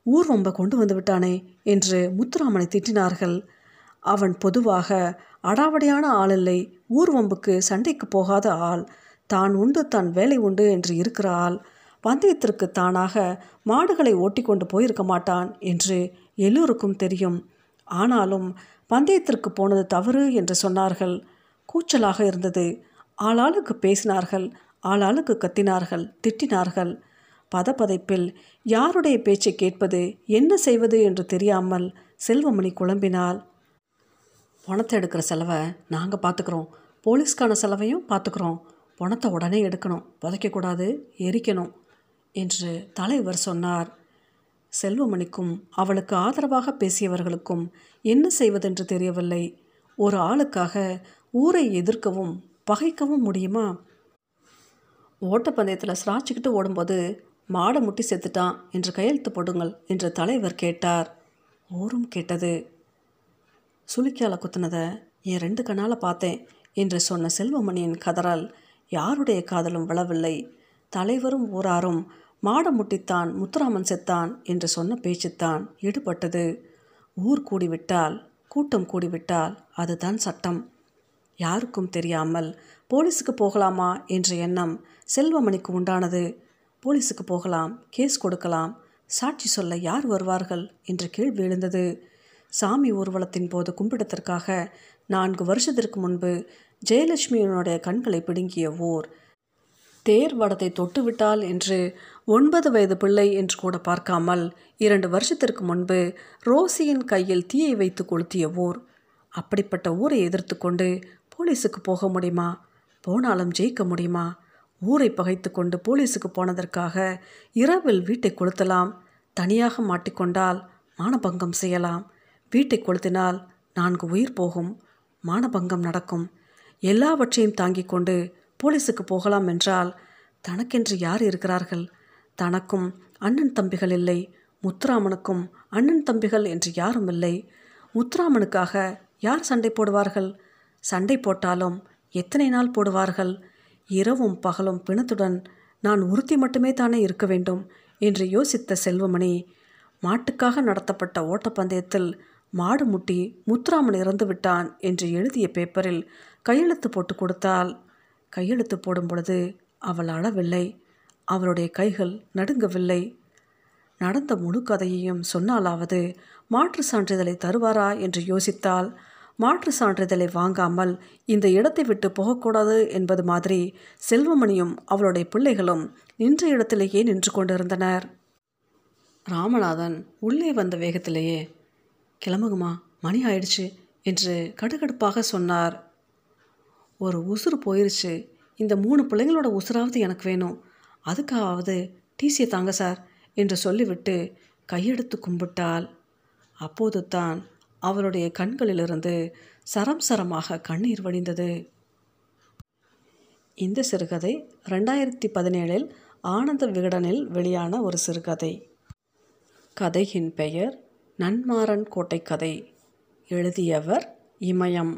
ஊர்வம்பை கொண்டு வந்து விட்டானே என்று முத்துராமனை திட்டினார்கள். அவன் பொதுவாக அடாவடியான ஆள் இல்லை. ஊர்வம்புக்கு சண்டைக்கு போகாத ஆள். தான் உண்டு தான் வேலை உண்டு என்று இருக்கிற ஆள். பந்தயத்திற்கு தானாக மாடுகளை ஓட்டி கொண்டு போயிருக்க மாட்டான் என்று எல்லோருக்கும் தெரியும். ஆனாலும் பந்தயத்திற்கு போனது தவறு என்று சொன்னார்கள். கூச்சலாக இருந்தது. ஆளாளுக்கு பேசினார்கள். ஆளாளுக்கு கத்தினார்கள் திட்டினார்கள். பதப்பதைப்பில் யாருடைய பேச்சை கேட்பது என்ன செய்வது என்று தெரியாமல் செல்வமணி குழம்பினால் பணத்தை எடுக்கிற செலவை நாங்கள் பார்த்துக்குறோம் போலீஸ்க்கான செலவையும் பார்த்துக்குறோம் பணத்தை உடனே எடுக்கணும். புதைக்கக்கூடாது. எரிக்கணும். என்று தலைவர் சொன்னார். செல்வமணிக்கும் அவளுக்கு ஆதரவாக பேசியவர்களுக்கும் என்ன செய்வதென்று தெரியவில்லை. ஒரு ஆளுக்காக ஊரை எதிர்க்கவும் பகைக்கவும் முடியுமா? ஓட்டப்பந்தயத்தில் சிராச்சிக்கிட்டு ஓடும்போது மாடை முட்டி செத்துட்டான் என்று கையெழுத்து போடுங்கள் என்று தலைவர் கேட்டார். ஊரும் கேட்டது சுளுக்கியால குத்துனதை என் ரெண்டு கண்ணால் பார்த்தேன் என்று சொன்ன செல்வமணியின் கதறல் யாருடைய காதலும் விழவில்லை. தலைவரும் ஊராரும் மாட முட்டித்தான் முத்துராமன் செத்தான் என்று சொன்ன பேச்சுத்தான் ஈடுபட்டது. ஊர் கூடிவிட்டால் கூட்டம் கூடிவிட்டால் அதுதான் சட்டம். யாருக்கும் தெரியாமல் போலீஸுக்கு போகலாமா என்ற எண்ணம் செல்வமணிக்கு உண்டானது. போலீஸுக்கு போகலாம் கேஸ் கொடுக்கலாம் சாட்சி சொல்ல யார் வருவார்கள் என்ற கேள்வி எழுந்தது. சாமி ஊர்வலத்தின் போது கும்பிடத்திற்காக நான்கு வருஷத்திற்கு முன்பு ஜெயலட்சுமியினுடைய கண்களை பிடுங்கிய ஓர் தேர் வடத்தை தொட்டுவிட்டால் என்று ஒன்பது வயது பிள்ளை என்று கூட பார்க்காமல் இரண்டு வருஷத்திற்கு முன்பு ரோசியின் கையில் தீயை வைத்து கொளுத்திய ஊர். அப்படிப்பட்ட ஊரை எதிர்த்து கொண்டு போலீஸுக்கு போக முடியுமா? போனாலும் ஜெயிக்க முடியுமா? ஊரை பகைத்து கொண்டு போலீஸுக்கு போனதற்காக இரவில் வீட்டை கொளுத்தலாம். தனியாக மாட்டிக்கொண்டால் மானபங்கம் செய்யலாம். வீட்டை கொளுத்தினால் நான்கு உயிர் போகும். மானபங்கம் நடக்கும். எல்லாவற்றையும் தாங்கிக் கொண்டு போலீஸுக்கு போகலாம் என்றால் தனக்கென்று யார் இருக்கிறார்கள்? தனக்கும் அண்ணன் தம்பிகள் இல்லை. முத்துராமனுக்கும் அண்ணன் தம்பிகள் என்று யாரும் இல்லை. முத்துராமனுக்காக யார் சண்டை போடுவார்கள்? சண்டை போட்டாலும் எத்தனை நாள் போடுவார்கள்? இரவும் பகலும் பிணத்துடன் நான் உறுத்தி மட்டுமே தானே இருக்க வேண்டும்? என்று யோசித்த செல்வமணி மாட்டுக்காக நடத்தப்பட்ட ஓட்டப்பந்தயத்தில் மாடு முட்டி முத்துராமன் இறந்து விட்டான் என்று எழுதிய பேப்பரில் கையெழுத்து போட்டு கொடுத்தால் கையெழுத்து போடும் பொழுது அவள் அழவில்லை. அவளுடைய கைகள் நடுங்கவில்லை. நடந்த முழு கதையையும் சொன்னாலாவது மாற்று சான்றிதழை தருவாரா? என்று யோசித்தால் மாற்று சான்றிதழை வாங்காமல் இந்த இடத்தை விட்டு போகக்கூடாது என்பது மாதிரி செல்வமணியும் அவளுடைய பிள்ளைகளும் நின்ற இடத்திலேயே நின்று கொண்டிருந்தனர். ராமநாதன் உள்ளே வந்த வேகத்திலேயே கிளம்புங்கம்மா மணி ஆயிடுச்சு என்று கடுகடுப்பாக சொன்னார். ஒரு உசுறு போயிருச்சு. இந்த மூணு பிள்ளைங்களோட உசுராவது எனக்கு வேணும். அதுக்காவது டிசியை தாங்க சார் என்று சொல்லிவிட்டு கையெடுத்து கும்பிட்டாள். அப்போது தான் அவருடைய கண்களிலிருந்து சரம் சரமாக கண்ணீர் வடிந்தது. இந்த சிறுகதை ரெண்டாயிரத்தி பதினேழில் ஆனந்த விகடனில் வெளியான ஒரு சிறுகதை. கதையின் பெயர் நன்மாறன் கோட்டை கதை எழுதியவர் இமயம்.